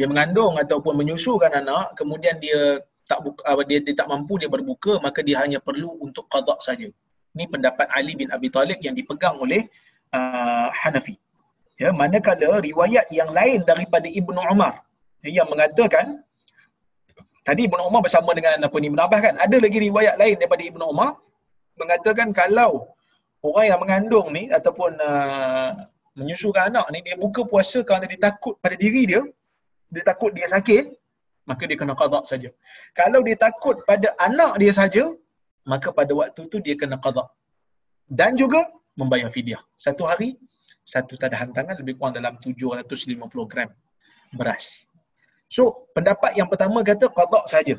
dia mengandung ataupun menyusukan anak kemudian dia tak buka, dia, dia tak mampu dia berbuka maka dia hanya perlu untuk qada saja. Ini pendapat Ali bin Abi Talib yang dipegang oleh uh, Hanafi. Ya manakala riwayat yang lain daripada Ibnu Umar yang mengatakan tadi Ibnu Umar bersama dengan apa ni Ibnu Abbas kan ada lagi riwayat lain daripada Ibnu Umar mengatakan kalau orang yang mengandung ni ataupun uh, menyusukan anak ni dia buka puasa kerana dia takut pada diri dia dia takut dia sakit maka dia kena qada saja. Kalau dia takut pada anak dia saja maka pada waktu tu dia kena qada dan juga membayar fidyah. Satu hari satu tadahan tangan lebih kurang dalam 750 gram beras. So pendapat yang pertama kata qada saja.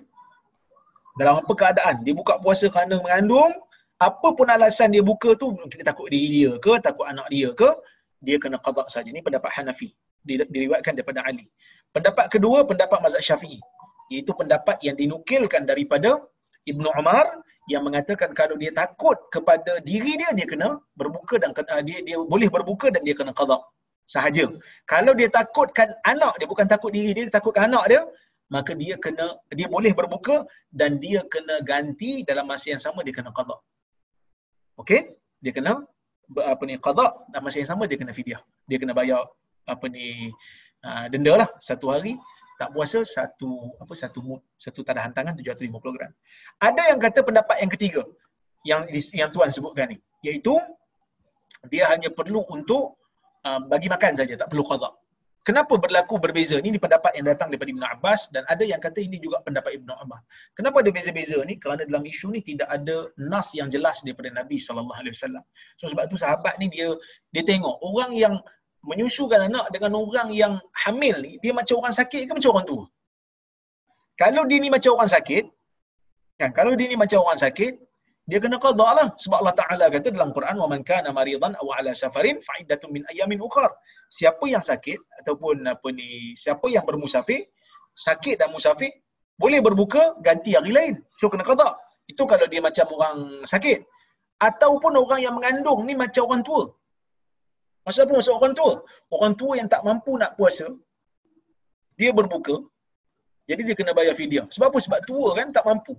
Dalam apa keadaan? Dia buka puasa kerana mengandung apa pun alasan dia buka tu kita takut diri dia ke takut anak dia ke dia kena qada saja. Ni pendapat Hanafi. Diriwayatkan daripada Ali. Pendapat kedua pendapat mazhab Syafi'i. Iaitu pendapat yang dinukilkan daripada Ibnu Umar yang mengatakan kalau dia takut kepada diri dia dia kena berbuka dan kena, dia dia boleh berbuka dan dia kena qada sahaja. Kalau dia takutkan anak dia bukan takut diri dia, dia takutkan anak dia maka dia kena dia boleh berbuka dan dia kena ganti dalam masa yang sama dia kena qada okey? Dia kena apa ni qada dan masa yang sama dia kena fidyah. Dia kena bayar apa ni uh, denda lah. Satu hari tak puasa satu apa satu mut satu tadahan tangan 750 gram. Ada yang kata pendapat yang ketiga yang yang tuan sebutkan ni. Iaitu dia hanya perlu untuk uh, bagi makan saja tak perlu qada Kenapa berlaku berbeza? Ini pendapat yang datang daripada Ibn Abbas dan ada yang kata ini juga pendapat Ibn Abbas. Kenapa ada beza-beza ni? Kerana dalam isu ni tidak ada nas yang jelas daripada Nabi sallallahu alaihi wasallam. So sebab tu sahabat ni dia dia tengok orang yang menyusukan anak dengan orang yang hamil ni dia macam orang sakit ke macam orang tua? Kalau dia ni macam orang sakit, kan kalau dia ni macam orang sakit, dia kena qada lah sebab Allah Taala kata dalam Quran wa man kana maridan aw ala safarin fa iddatun min ayamin ukhra siapa yang sakit ataupun apa ni siapa yang bermusafir sakit dan musafir boleh berbuka ganti hari lain so kena qada itu kalau dia macam orang sakit ataupun orang yang mengandung ni macam orang tua Maksud apa maksud orang tua? Orang tua yang tak mampu nak puasa, dia berbuka, jadi dia kena bayar fidyah. Sebab apa? Sebab tua kan tak mampu.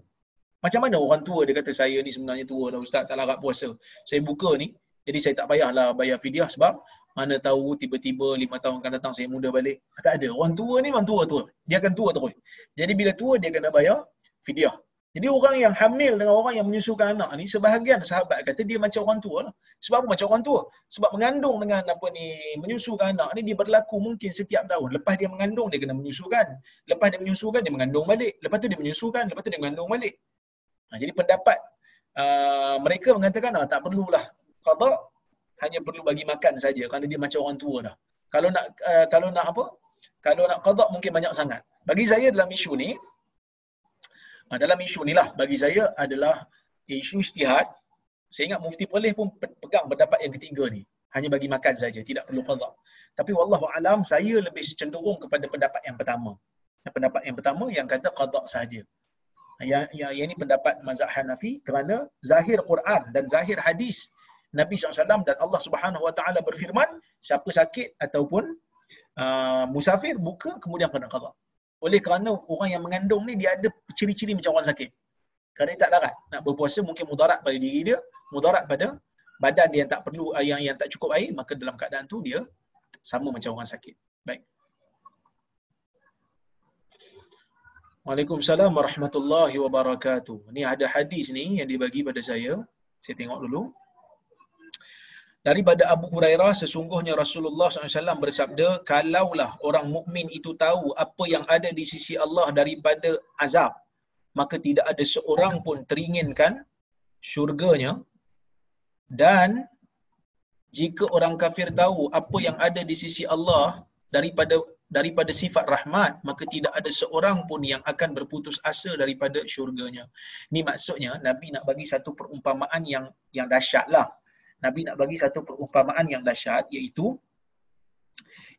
Macam mana orang tua dia kata saya ni sebenarnya tua dah ustaz tak larat puasa. Saya buka ni jadi saya tak payahlah bayar fidyah sebab mana tahu tiba-tiba lima tahun akan datang saya muda balik. Tak ada. Orang tua ni memang tua tua. Dia akan tua terus. Jadi bila tua dia kena bayar fidyah. Jadi orang yang hamil dengan orang yang menyusukan anak ni sebahagian sahabat kata dia macam orang tua lah. Sebab apa macam orang tua? Sebab mengandung dengan apa ni menyusukan anak ni dia berlaku mungkin setiap tahun. Lepas dia mengandung dia kena menyusukan. Lepas dia menyusukan dia mengandung balik. Lepas tu dia menyusukan, lepas tu dia mengandung balik. Ha, jadi pendapat uh, mereka mengatakan ah, tak perlulah qada hanya perlu bagi makan saja kerana dia macam orang tua dah. Kalau nak uh, kalau nak apa? Kalau nak qada mungkin banyak sangat. Bagi saya dalam isu ni uh, dalam isu ni lah bagi saya adalah isu istihad. Saya ingat Mufti Perlis pun pegang pendapat yang ketiga ni. Hanya bagi makan saja, tidak perlu qada. Tapi wallahu alam saya lebih cenderung kepada pendapat yang pertama. Pendapat yang pertama yang kata qada saja yang, yang, yang ini pendapat mazhab Hanafi kerana zahir Quran dan zahir hadis Nabi SAW dan Allah Subhanahu Wa Taala berfirman siapa sakit ataupun uh, musafir buka kemudian kena qada. Oleh kerana orang yang mengandung ni dia ada ciri-ciri macam orang sakit. Kerana dia tak larat nak berpuasa mungkin mudarat pada diri dia, mudarat pada badan dia yang tak perlu yang yang tak cukup air maka dalam keadaan tu dia sama macam orang sakit. Baik. Waalaikumsalam warahmatullahi wabarakatuh. Ni ada hadis ni yang dibagi pada saya. Saya tengok dulu. Daripada Abu Hurairah, sesungguhnya Rasulullah SAW bersabda, kalaulah orang mukmin itu tahu apa yang ada di sisi Allah daripada azab, maka tidak ada seorang pun teringinkan syurganya. Dan jika orang kafir tahu apa yang ada di sisi Allah daripada daripada sifat rahmat maka tidak ada seorang pun yang akan berputus asa daripada syurganya. Ini maksudnya Nabi nak bagi satu perumpamaan yang yang dahsyat lah. Nabi nak bagi satu perumpamaan yang dahsyat iaitu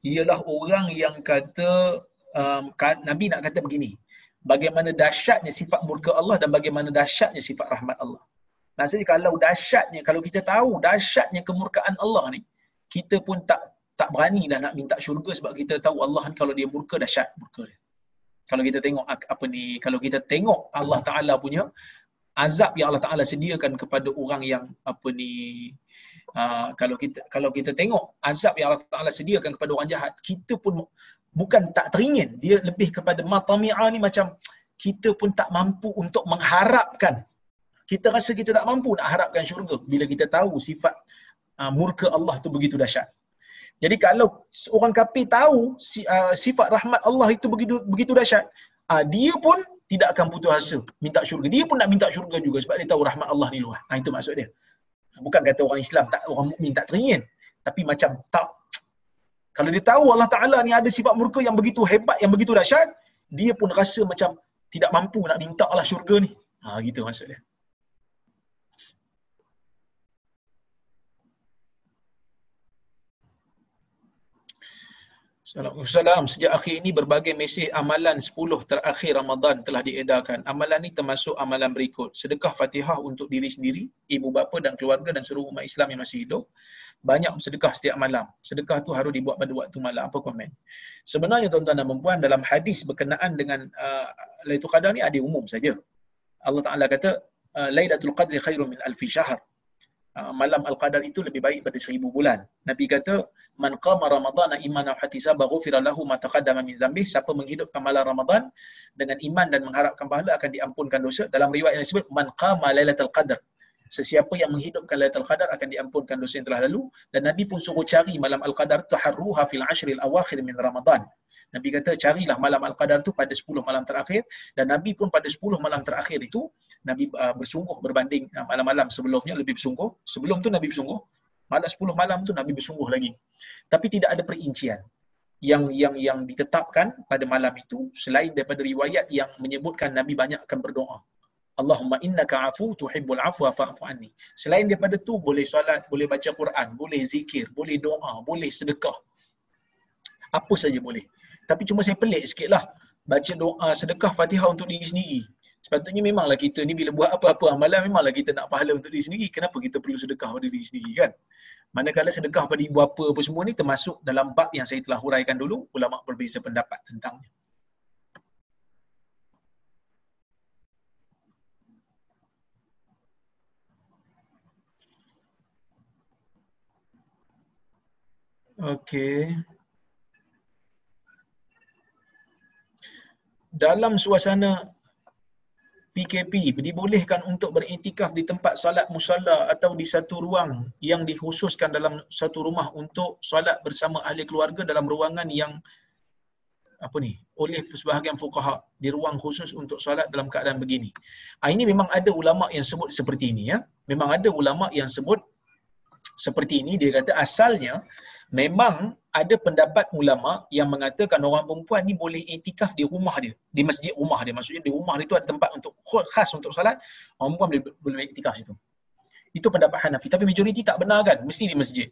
ialah orang yang kata um, Nabi nak kata begini. Bagaimana dahsyatnya sifat murka Allah dan bagaimana dahsyatnya sifat rahmat Allah. Maksudnya kalau dahsyatnya, kalau kita tahu dahsyatnya kemurkaan Allah ni, kita pun tak tak berani dah nak minta syurga sebab kita tahu Allah ni kalau dia murka dahsyat murka dia. Kalau kita tengok apa ni, kalau kita tengok Allah Taala punya azab yang Allah Taala sediakan kepada orang yang apa ni uh, kalau kita kalau kita tengok azab yang Allah Taala sediakan kepada orang jahat, kita pun bukan tak teringin, dia lebih kepada matami'a ni macam kita pun tak mampu untuk mengharapkan kita rasa kita tak mampu nak harapkan syurga bila kita tahu sifat uh, murka Allah tu begitu dahsyat. Jadi kalau orang kafir tahu uh, sifat rahmat Allah itu begitu begitu dahsyat, uh, dia pun tidak akan putus asa minta syurga. Dia pun nak minta syurga juga sebab dia tahu rahmat Allah ni luas. Ha, itu maksud dia. Bukan kata orang Islam tak orang mukmin tak teringin, tapi macam tak kalau dia tahu Allah Taala ni ada sifat murka yang begitu hebat, yang begitu dahsyat, dia pun rasa macam tidak mampu nak minta Allah syurga ni. Ha gitu maksud dia. Assalamualaikum. Sejak akhir ini berbagai mesej amalan 10 terakhir Ramadan telah diedarkan. Amalan ini termasuk amalan berikut. Sedekah Fatihah untuk diri sendiri, ibu bapa dan keluarga dan seluruh umat Islam yang masih hidup. Banyak sedekah setiap malam. Sedekah tu harus dibuat pada waktu malam. Apa komen? Sebenarnya tuan-tuan dan puan dalam hadis berkenaan dengan uh, Lailatul Qadar ni ada umum saja. Allah Taala kata uh, Lailatul Qadri khairun min alfi syahr. Uh, malam Al-Qadar itu lebih baik pada seribu bulan. Nabi kata, Man qama Ramadhan imanan ihtisaba ghufira lahu ma taqaddama min dhanbi. Siapa menghidupkan malam Ramadan dengan iman dan mengharapkan pahala akan diampunkan dosa. Dalam riwayat yang disebut, Man qama Lailatul Qadar. sesiapa yang menghidupkan Lailatul Qadar akan diampunkan dosa yang telah lalu dan Nabi pun suruh cari malam Al-Qadar taharruha fil ashril awakhir min Ramadan. Nabi kata carilah malam Al-Qadar tu pada 10 malam terakhir dan Nabi pun pada 10 malam terakhir itu Nabi uh, bersungguh berbanding uh, malam-malam sebelumnya lebih bersungguh. Sebelum tu Nabi bersungguh. Malam 10 malam tu Nabi bersungguh lagi. Tapi tidak ada perincian yang yang yang ditetapkan pada malam itu selain daripada riwayat yang menyebutkan Nabi banyak akan berdoa. Allahumma innaka afu tuhibbul afwa fa'fu anni. Selain daripada tu boleh solat, boleh baca Quran, boleh zikir, boleh doa, boleh sedekah. Apa saja boleh. Tapi cuma saya pelik sikitlah baca doa sedekah Fatihah untuk diri sendiri. Sepatutnya memanglah kita ni bila buat apa-apa amalan memanglah kita nak pahala untuk diri sendiri. Kenapa kita perlu sedekah pada diri sendiri kan? Manakala sedekah pada ibu bapa apa semua ni termasuk dalam bab yang saya telah huraikan dulu, ulama berbeza pendapat tentangnya. Okey. Dalam suasana PKP dibolehkan untuk beriktikaf di tempat solat musalla atau di satu ruang yang dikhususkan dalam satu rumah untuk solat bersama ahli keluarga dalam ruangan yang apa ni oleh sebahagian fuqaha di ruang khusus untuk solat dalam keadaan begini. Ah ini memang ada ulama yang sebut seperti ini ya. Memang ada ulama yang sebut seperti ini dia kata asalnya memang ada pendapat ulama yang mengatakan orang perempuan ni boleh iktikaf di rumah dia, di masjid rumah dia. Maksudnya di rumah dia tu ada tempat untuk khas untuk solat, orang perempuan boleh boleh iktikaf situ. Itu pendapat Hanafi, tapi majoriti tak benar kan, mesti di masjid.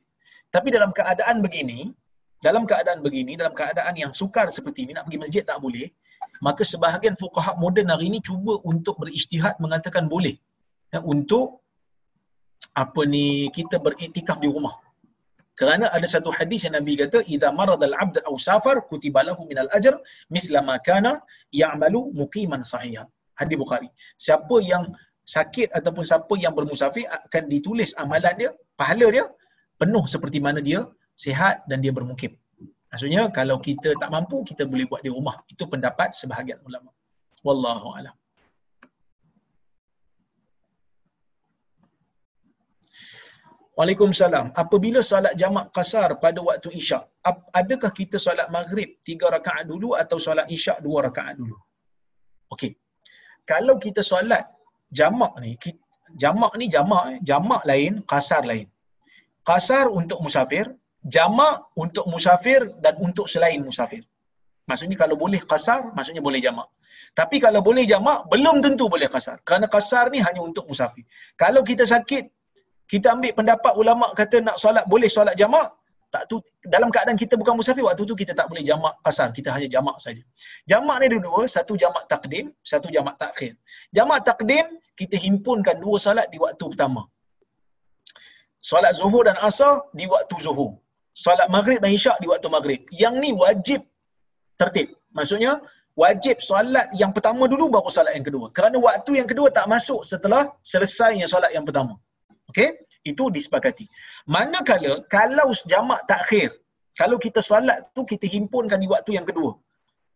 Tapi dalam keadaan begini, dalam keadaan begini, dalam keadaan yang sukar seperti ini nak pergi masjid tak boleh, maka sebahagian fuqaha moden hari ini cuba untuk berijtihad mengatakan boleh. Ya, untuk apa ni kita beriktikaf di rumah. Kerana ada satu hadis yang Nabi kata idza maradal abd aw safar kutiba lahu minal ajr misla ma kana ya'malu muqiman sahihan hadis bukhari. Siapa yang sakit ataupun siapa yang bermusafir akan ditulis amalan dia pahala dia penuh seperti mana dia sihat dan dia bermukim. Maksudnya kalau kita tak mampu kita boleh buat di rumah. Itu pendapat sebahagian ulama. Wallahu alam Waalaikumsalam. Apabila solat jamak kasar pada waktu isyak, adakah kita solat maghrib tiga rakaat dulu atau solat isyak dua rakaat dulu? Okey. Kalau kita solat jamak ni, jamak ni jamak, eh. jamak lain, kasar lain. Kasar untuk musafir, jamak untuk musafir dan untuk selain musafir. Maksudnya kalau boleh kasar, maksudnya boleh jamak. Tapi kalau boleh jamak, belum tentu boleh kasar. Kerana kasar ni hanya untuk musafir. Kalau kita sakit, kita ambil pendapat ulama kata nak solat boleh solat jamak tak tu dalam keadaan kita bukan musafir waktu tu kita tak boleh jamak asal kita hanya jamak saja. Jamak ni ada dua satu jamak takdim satu jamak takhir. Jamak takdim kita himpunkan dua solat di waktu pertama. Solat zuhur dan asar di waktu zuhur. Solat maghrib dan isyak di waktu maghrib. Yang ni wajib tertib. Maksudnya wajib solat yang pertama dulu baru solat yang kedua. Kerana waktu yang kedua tak masuk setelah selesainya solat yang pertama Okey, itu disepakati. Manakala kalau jamak takhir, kalau kita solat tu kita himpunkan di waktu yang kedua.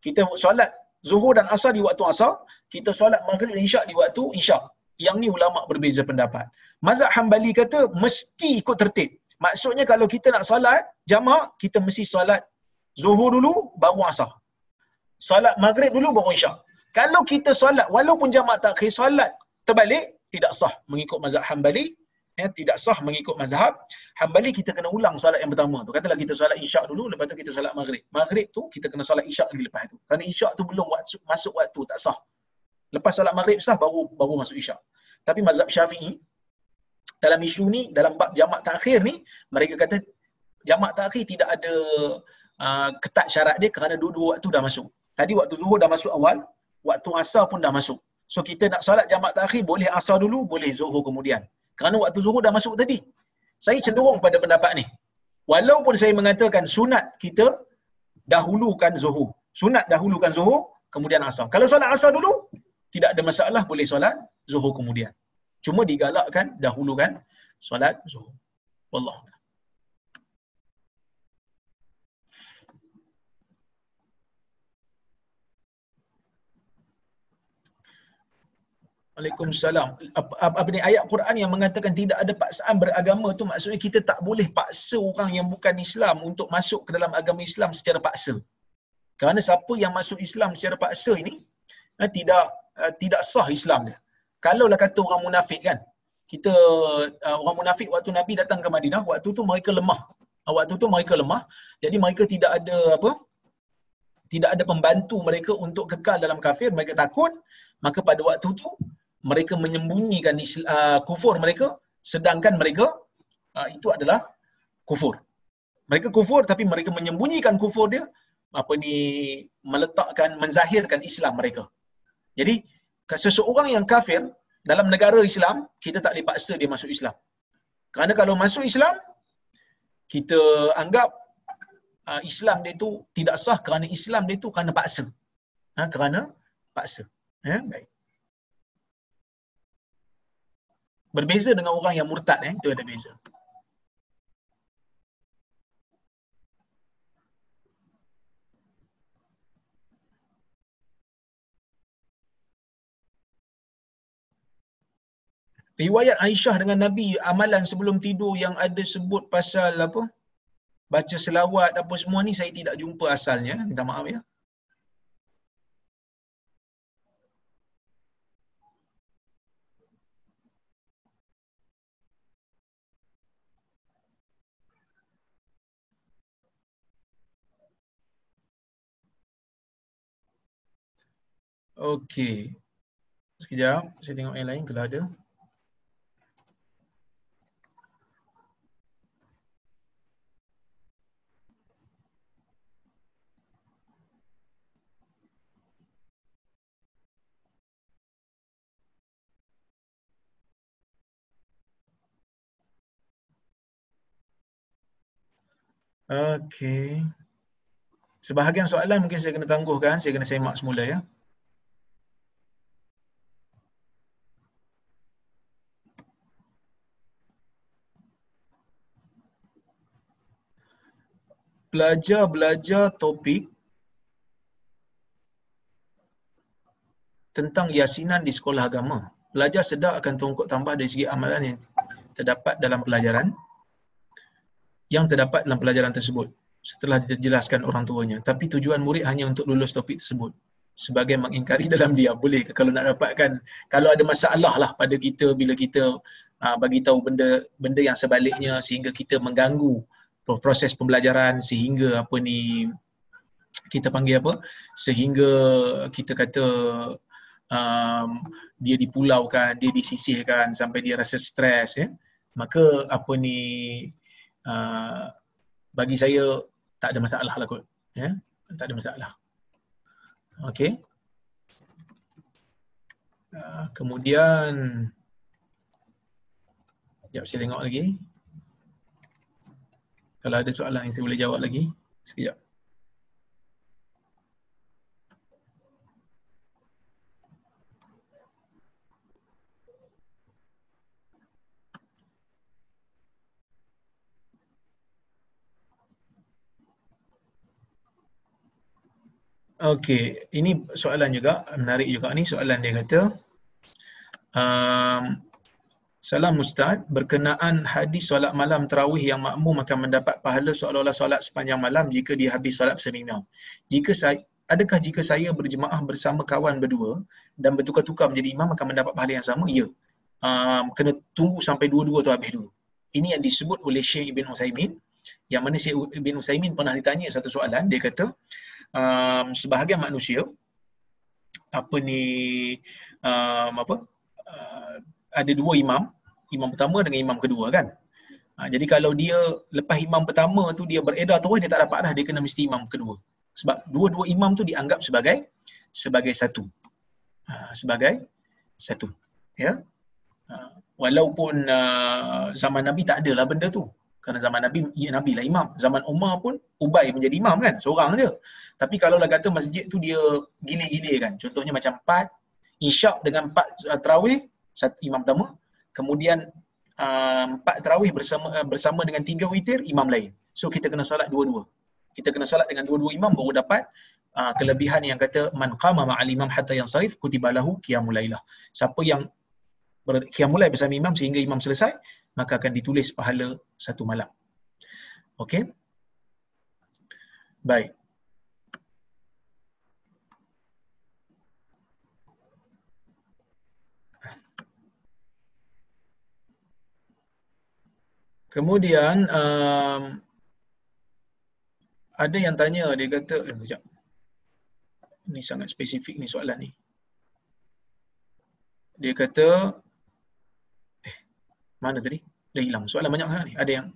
Kita solat zuhur dan asar di waktu asar, kita solat maghrib dan isyak di waktu isyak. Yang ni ulama berbeza pendapat. Mazhab Hambali kata mesti ikut tertib. Maksudnya kalau kita nak solat jamak, kita mesti solat zuhur dulu baru asar. Solat maghrib dulu baru isyak. Kalau kita solat walaupun jamak takhir solat terbalik tidak sah mengikut mazhab Hambali ya, tidak sah mengikut mazhab Hambali kita kena ulang solat yang pertama tu. Katalah kita solat isyak dulu lepas tu kita solat maghrib. Maghrib tu kita kena solat isyak lagi lepas tu. Kerana isyak tu belum masuk, masuk waktu tak sah. Lepas solat maghrib sah baru baru masuk isyak. Tapi mazhab syafi'i dalam isu ni dalam bab jamak takhir ni mereka kata jamak takhir tidak ada uh, ketat syarat dia kerana dua-dua waktu dah masuk. Tadi waktu zuhur dah masuk awal waktu asar pun dah masuk. So kita nak solat jamak takhir boleh asar dulu boleh zuhur kemudian kerana waktu zuhur dah masuk tadi. Saya cenderung pada pendapat ni. Walaupun saya mengatakan sunat kita dahulukan zuhur. Sunat dahulukan zuhur, kemudian asar. Kalau solat asar dulu, tidak ada masalah boleh solat zuhur kemudian. Cuma digalakkan dahulukan solat zuhur. Wallahu Waalaikumsalam. Apa, apa, apa ni ayat Quran yang mengatakan tidak ada paksaan beragama tu maksudnya kita tak boleh paksa orang yang bukan Islam untuk masuk ke dalam agama Islam secara paksa. Kerana siapa yang masuk Islam secara paksa ini eh, tidak uh, tidak sah Islam dia. Kalaulah kata orang munafik kan. Kita uh, orang munafik waktu Nabi datang ke Madinah, waktu tu mereka lemah. Uh, waktu tu mereka lemah. Jadi mereka tidak ada apa? Tidak ada pembantu mereka untuk kekal dalam kafir, mereka takut. Maka pada waktu tu mereka menyembunyikan uh, kufur mereka sedangkan mereka uh, itu adalah kufur. Mereka kufur tapi mereka menyembunyikan kufur dia apa ni meletakkan menzahirkan Islam mereka. Jadi seseorang yang kafir dalam negara Islam kita tak boleh paksa dia masuk Islam. Kerana kalau masuk Islam kita anggap uh, Islam dia tu tidak sah kerana Islam dia tu kerana paksa. Ha, kerana paksa. Ya, baik. Berbeza dengan orang yang murtad eh, itu ada beza. Riwayat Aisyah dengan Nabi amalan sebelum tidur yang ada sebut pasal apa? Baca selawat apa semua ni saya tidak jumpa asalnya. Minta maaf ya. Okey. Sekejap, saya tengok yang lain kalau ada. Okey. Sebahagian soalan mungkin saya kena tangguhkan, saya kena semak semula ya. Belajar-belajar topik tentang yasinan di sekolah agama. Belajar sedar akan tongkok tambah dari segi amalan yang terdapat dalam pelajaran yang terdapat dalam pelajaran tersebut setelah dijelaskan orang tuanya. Tapi tujuan murid hanya untuk lulus topik tersebut sebagai mengingkari dalam dia. Boleh ke kalau nak dapatkan, kalau ada masalah lah pada kita bila kita uh, bagi tahu benda benda yang sebaliknya sehingga kita mengganggu proses pembelajaran sehingga apa ni kita panggil apa? Sehingga kita kata um, dia dipulaukan dia disisihkan sampai dia rasa stres ya. Maka apa ni uh, bagi saya tak ada masalah lah kot ya. Tak ada masalah. Okey. Uh, kemudian Sekejap saya tengok lagi. Kalau ada soalan yang saya boleh jawab lagi, sekejap. Okey, ini soalan juga, menarik juga ni soalan dia kata. Um, Salam Ustaz, berkenaan hadis solat malam terawih yang makmum akan mendapat pahala seolah-olah solat sepanjang malam jika dia habis solat bersama Jika saya, adakah jika saya berjemaah bersama kawan berdua dan bertukar-tukar menjadi imam akan mendapat pahala yang sama? Ya. Um, kena tunggu sampai dua-dua tu habis dulu. Ini yang disebut oleh Syekh Ibn Uthaymin. Yang mana Syekh Ibn Uthaymin pernah ditanya satu soalan. Dia kata, um, sebahagian manusia, apa ni, um, apa, uh, ada dua imam, imam pertama dengan imam kedua kan. Ha, jadi kalau dia lepas imam pertama tu dia beredar terus dia tak dapat dah dia kena mesti imam kedua. Sebab dua-dua imam tu dianggap sebagai sebagai satu. Ha, sebagai satu. Ya. Ha, walaupun uh, zaman Nabi tak ada lah benda tu. Kerana zaman Nabi, ya Nabi lah imam. Zaman Umar pun Ubay menjadi imam kan, seorang je. Tapi kalau lah kata masjid tu dia gile-gile kan. Contohnya macam empat, isyak dengan empat uh, terawih, satu imam pertama kemudian uh, empat tarawih bersama uh, bersama dengan tiga witir imam lain so kita kena solat dua-dua Kita kena solat dengan dua-dua imam baru dapat uh, kelebihan yang kata man qama ma'al imam hatta yansarif kutiba lahu qiyamul lailah. Siapa yang lail bersama imam sehingga imam selesai, maka akan ditulis pahala satu malam. Okey. Baik. Kemudian um, ada yang tanya dia kata eh, sekejap. Ini sangat spesifik ni soalan ni. Dia kata eh mana tadi? Dah hilang. Soalan banyak sangat ni. Ada yang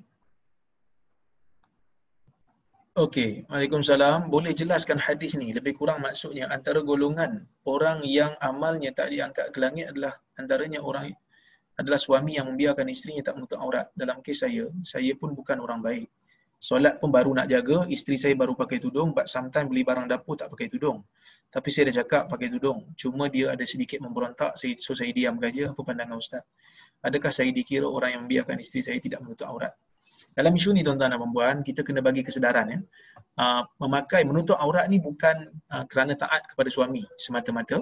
Okey, Waalaikumsalam. Boleh jelaskan hadis ni lebih kurang maksudnya antara golongan orang yang amalnya tak diangkat ke langit adalah antaranya orang adalah suami yang membiarkan isterinya tak menutup aurat. Dalam kes saya, saya pun bukan orang baik. Solat pun baru nak jaga, isteri saya baru pakai tudung, but sometimes beli barang dapur tak pakai tudung. Tapi saya dah cakap pakai tudung. Cuma dia ada sedikit memberontak, so saya diam saja. Apa pandangan Ustaz? Adakah saya dikira orang yang membiarkan isteri saya tidak menutup aurat? Dalam isu ni tuan-tuan dan puan kita kena bagi kesedaran ya. Uh, memakai menutup aurat ni bukan uh, kerana taat kepada suami semata-mata,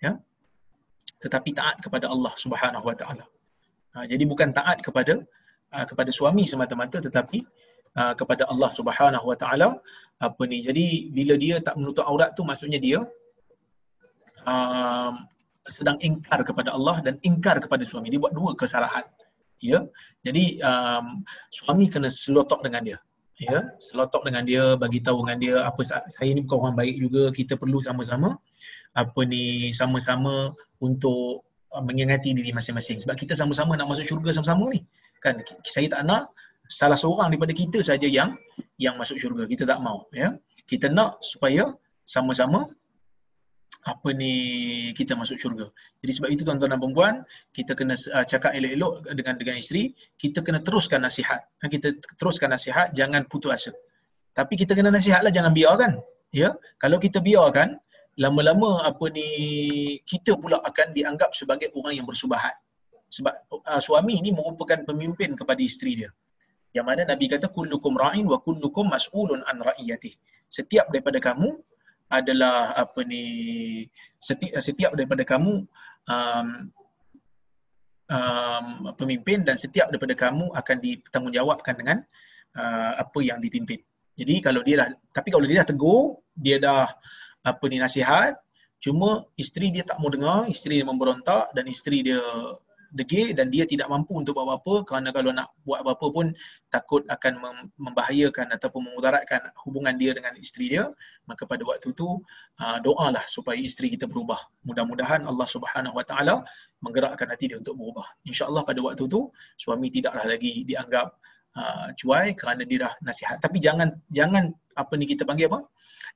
ya tetapi taat kepada Allah Subhanahu Wa Taala. Ha, jadi bukan taat kepada uh, kepada suami semata-mata tetapi uh, kepada Allah Subhanahu Wa Taala apa ni. Jadi bila dia tak menutup aurat tu maksudnya dia uh, sedang ingkar kepada Allah dan ingkar kepada suami. Dia buat dua kesalahan. Ya. Jadi um, suami kena selotok dengan dia. Ya, selotok dengan dia, bagi tahu dengan dia apa saya ni bukan orang baik juga, kita perlu sama-sama apa ni sama-sama untuk uh, mengingati diri masing-masing sebab kita sama-sama nak masuk syurga sama-sama ni kan saya tak nak salah seorang daripada kita saja yang yang masuk syurga kita tak mau ya kita nak supaya sama-sama apa ni kita masuk syurga. Jadi sebab itu tuan-tuan dan puan kita kena uh, cakap elok-elok dengan dengan isteri, kita kena teruskan nasihat. Kita teruskan nasihat, jangan putus asa. Tapi kita kena nasihatlah jangan biarkan. Ya, kalau kita biarkan, lama-lama apa ni kita pula akan dianggap sebagai orang yang bersubahat. Sebab uh, suami ini merupakan pemimpin kepada isteri dia. Yang mana nabi kata kullukum ra'in wa kullukum mas'ulun an ra'iyati. Setiap daripada kamu adalah apa ni setiap, setiap daripada kamu um, um, pemimpin dan setiap daripada kamu akan dipertanggungjawabkan dengan uh, apa yang dipimpin. Jadi kalau dia dah tapi kalau dia dah tegur dia dah apa ni nasihat? Cuma isteri dia tak mau dengar isteri dia memberontak dan isteri dia degil dan dia tidak mampu untuk buat apa-apa kerana kalau nak buat apa-apa pun takut akan membahayakan ataupun memudaratkan hubungan dia dengan isteri dia. Maka pada waktu tu ah, doalah supaya isteri kita berubah. Mudah-mudahan Allah Subhanahu Wa Taala menggerakkan hati dia untuk berubah. insya-Allah pada waktu tu suami tidaklah lagi dianggap uh, cuai kerana dia dah nasihat. Tapi jangan jangan apa ni kita panggil apa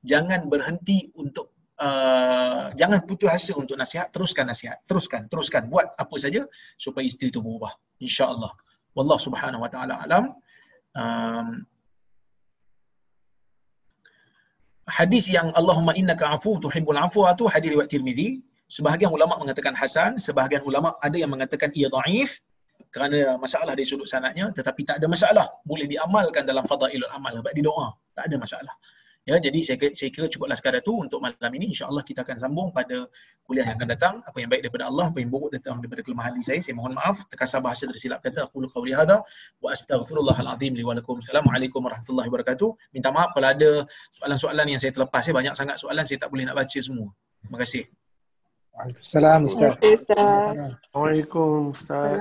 jangan berhenti untuk uh, jangan putus asa untuk nasihat. Teruskan nasihat. Teruskan teruskan. Buat apa saja supaya isteri itu berubah. Insyaallah. Wallahu subhanahu wa taala alam. Um, hadis yang Allahumma innaka afu tuhibbul afwa tu hadis riwayat Tirmizi. Sebahagian ulama mengatakan hasan sebahagian ulama ada yang mengatakan ia dhaif kerana masalah di sudut sanadnya tetapi tak ada masalah. Boleh diamalkan dalam fadailul amal sebab di doa tak ada masalah Ya, jadi saya, saya kira cukuplah sekadar tu untuk malam ini. InsyaAllah kita akan sambung pada kuliah yang akan datang. Apa yang baik daripada Allah, apa yang buruk datang daripada kelemahan diri saya. Saya mohon maaf. Terkasar bahasa tersilap kata. Aku luka uli hadha. Wa astaghfirullahaladzim li walakum. Assalamualaikum warahmatullahi wabarakatuh. Minta maaf kalau ada soalan-soalan yang saya terlepas. Ya, banyak sangat soalan saya tak boleh nak baca semua. Terima kasih. Waalaikumsalam Ustaz. Waalaikumsalam Ustaz.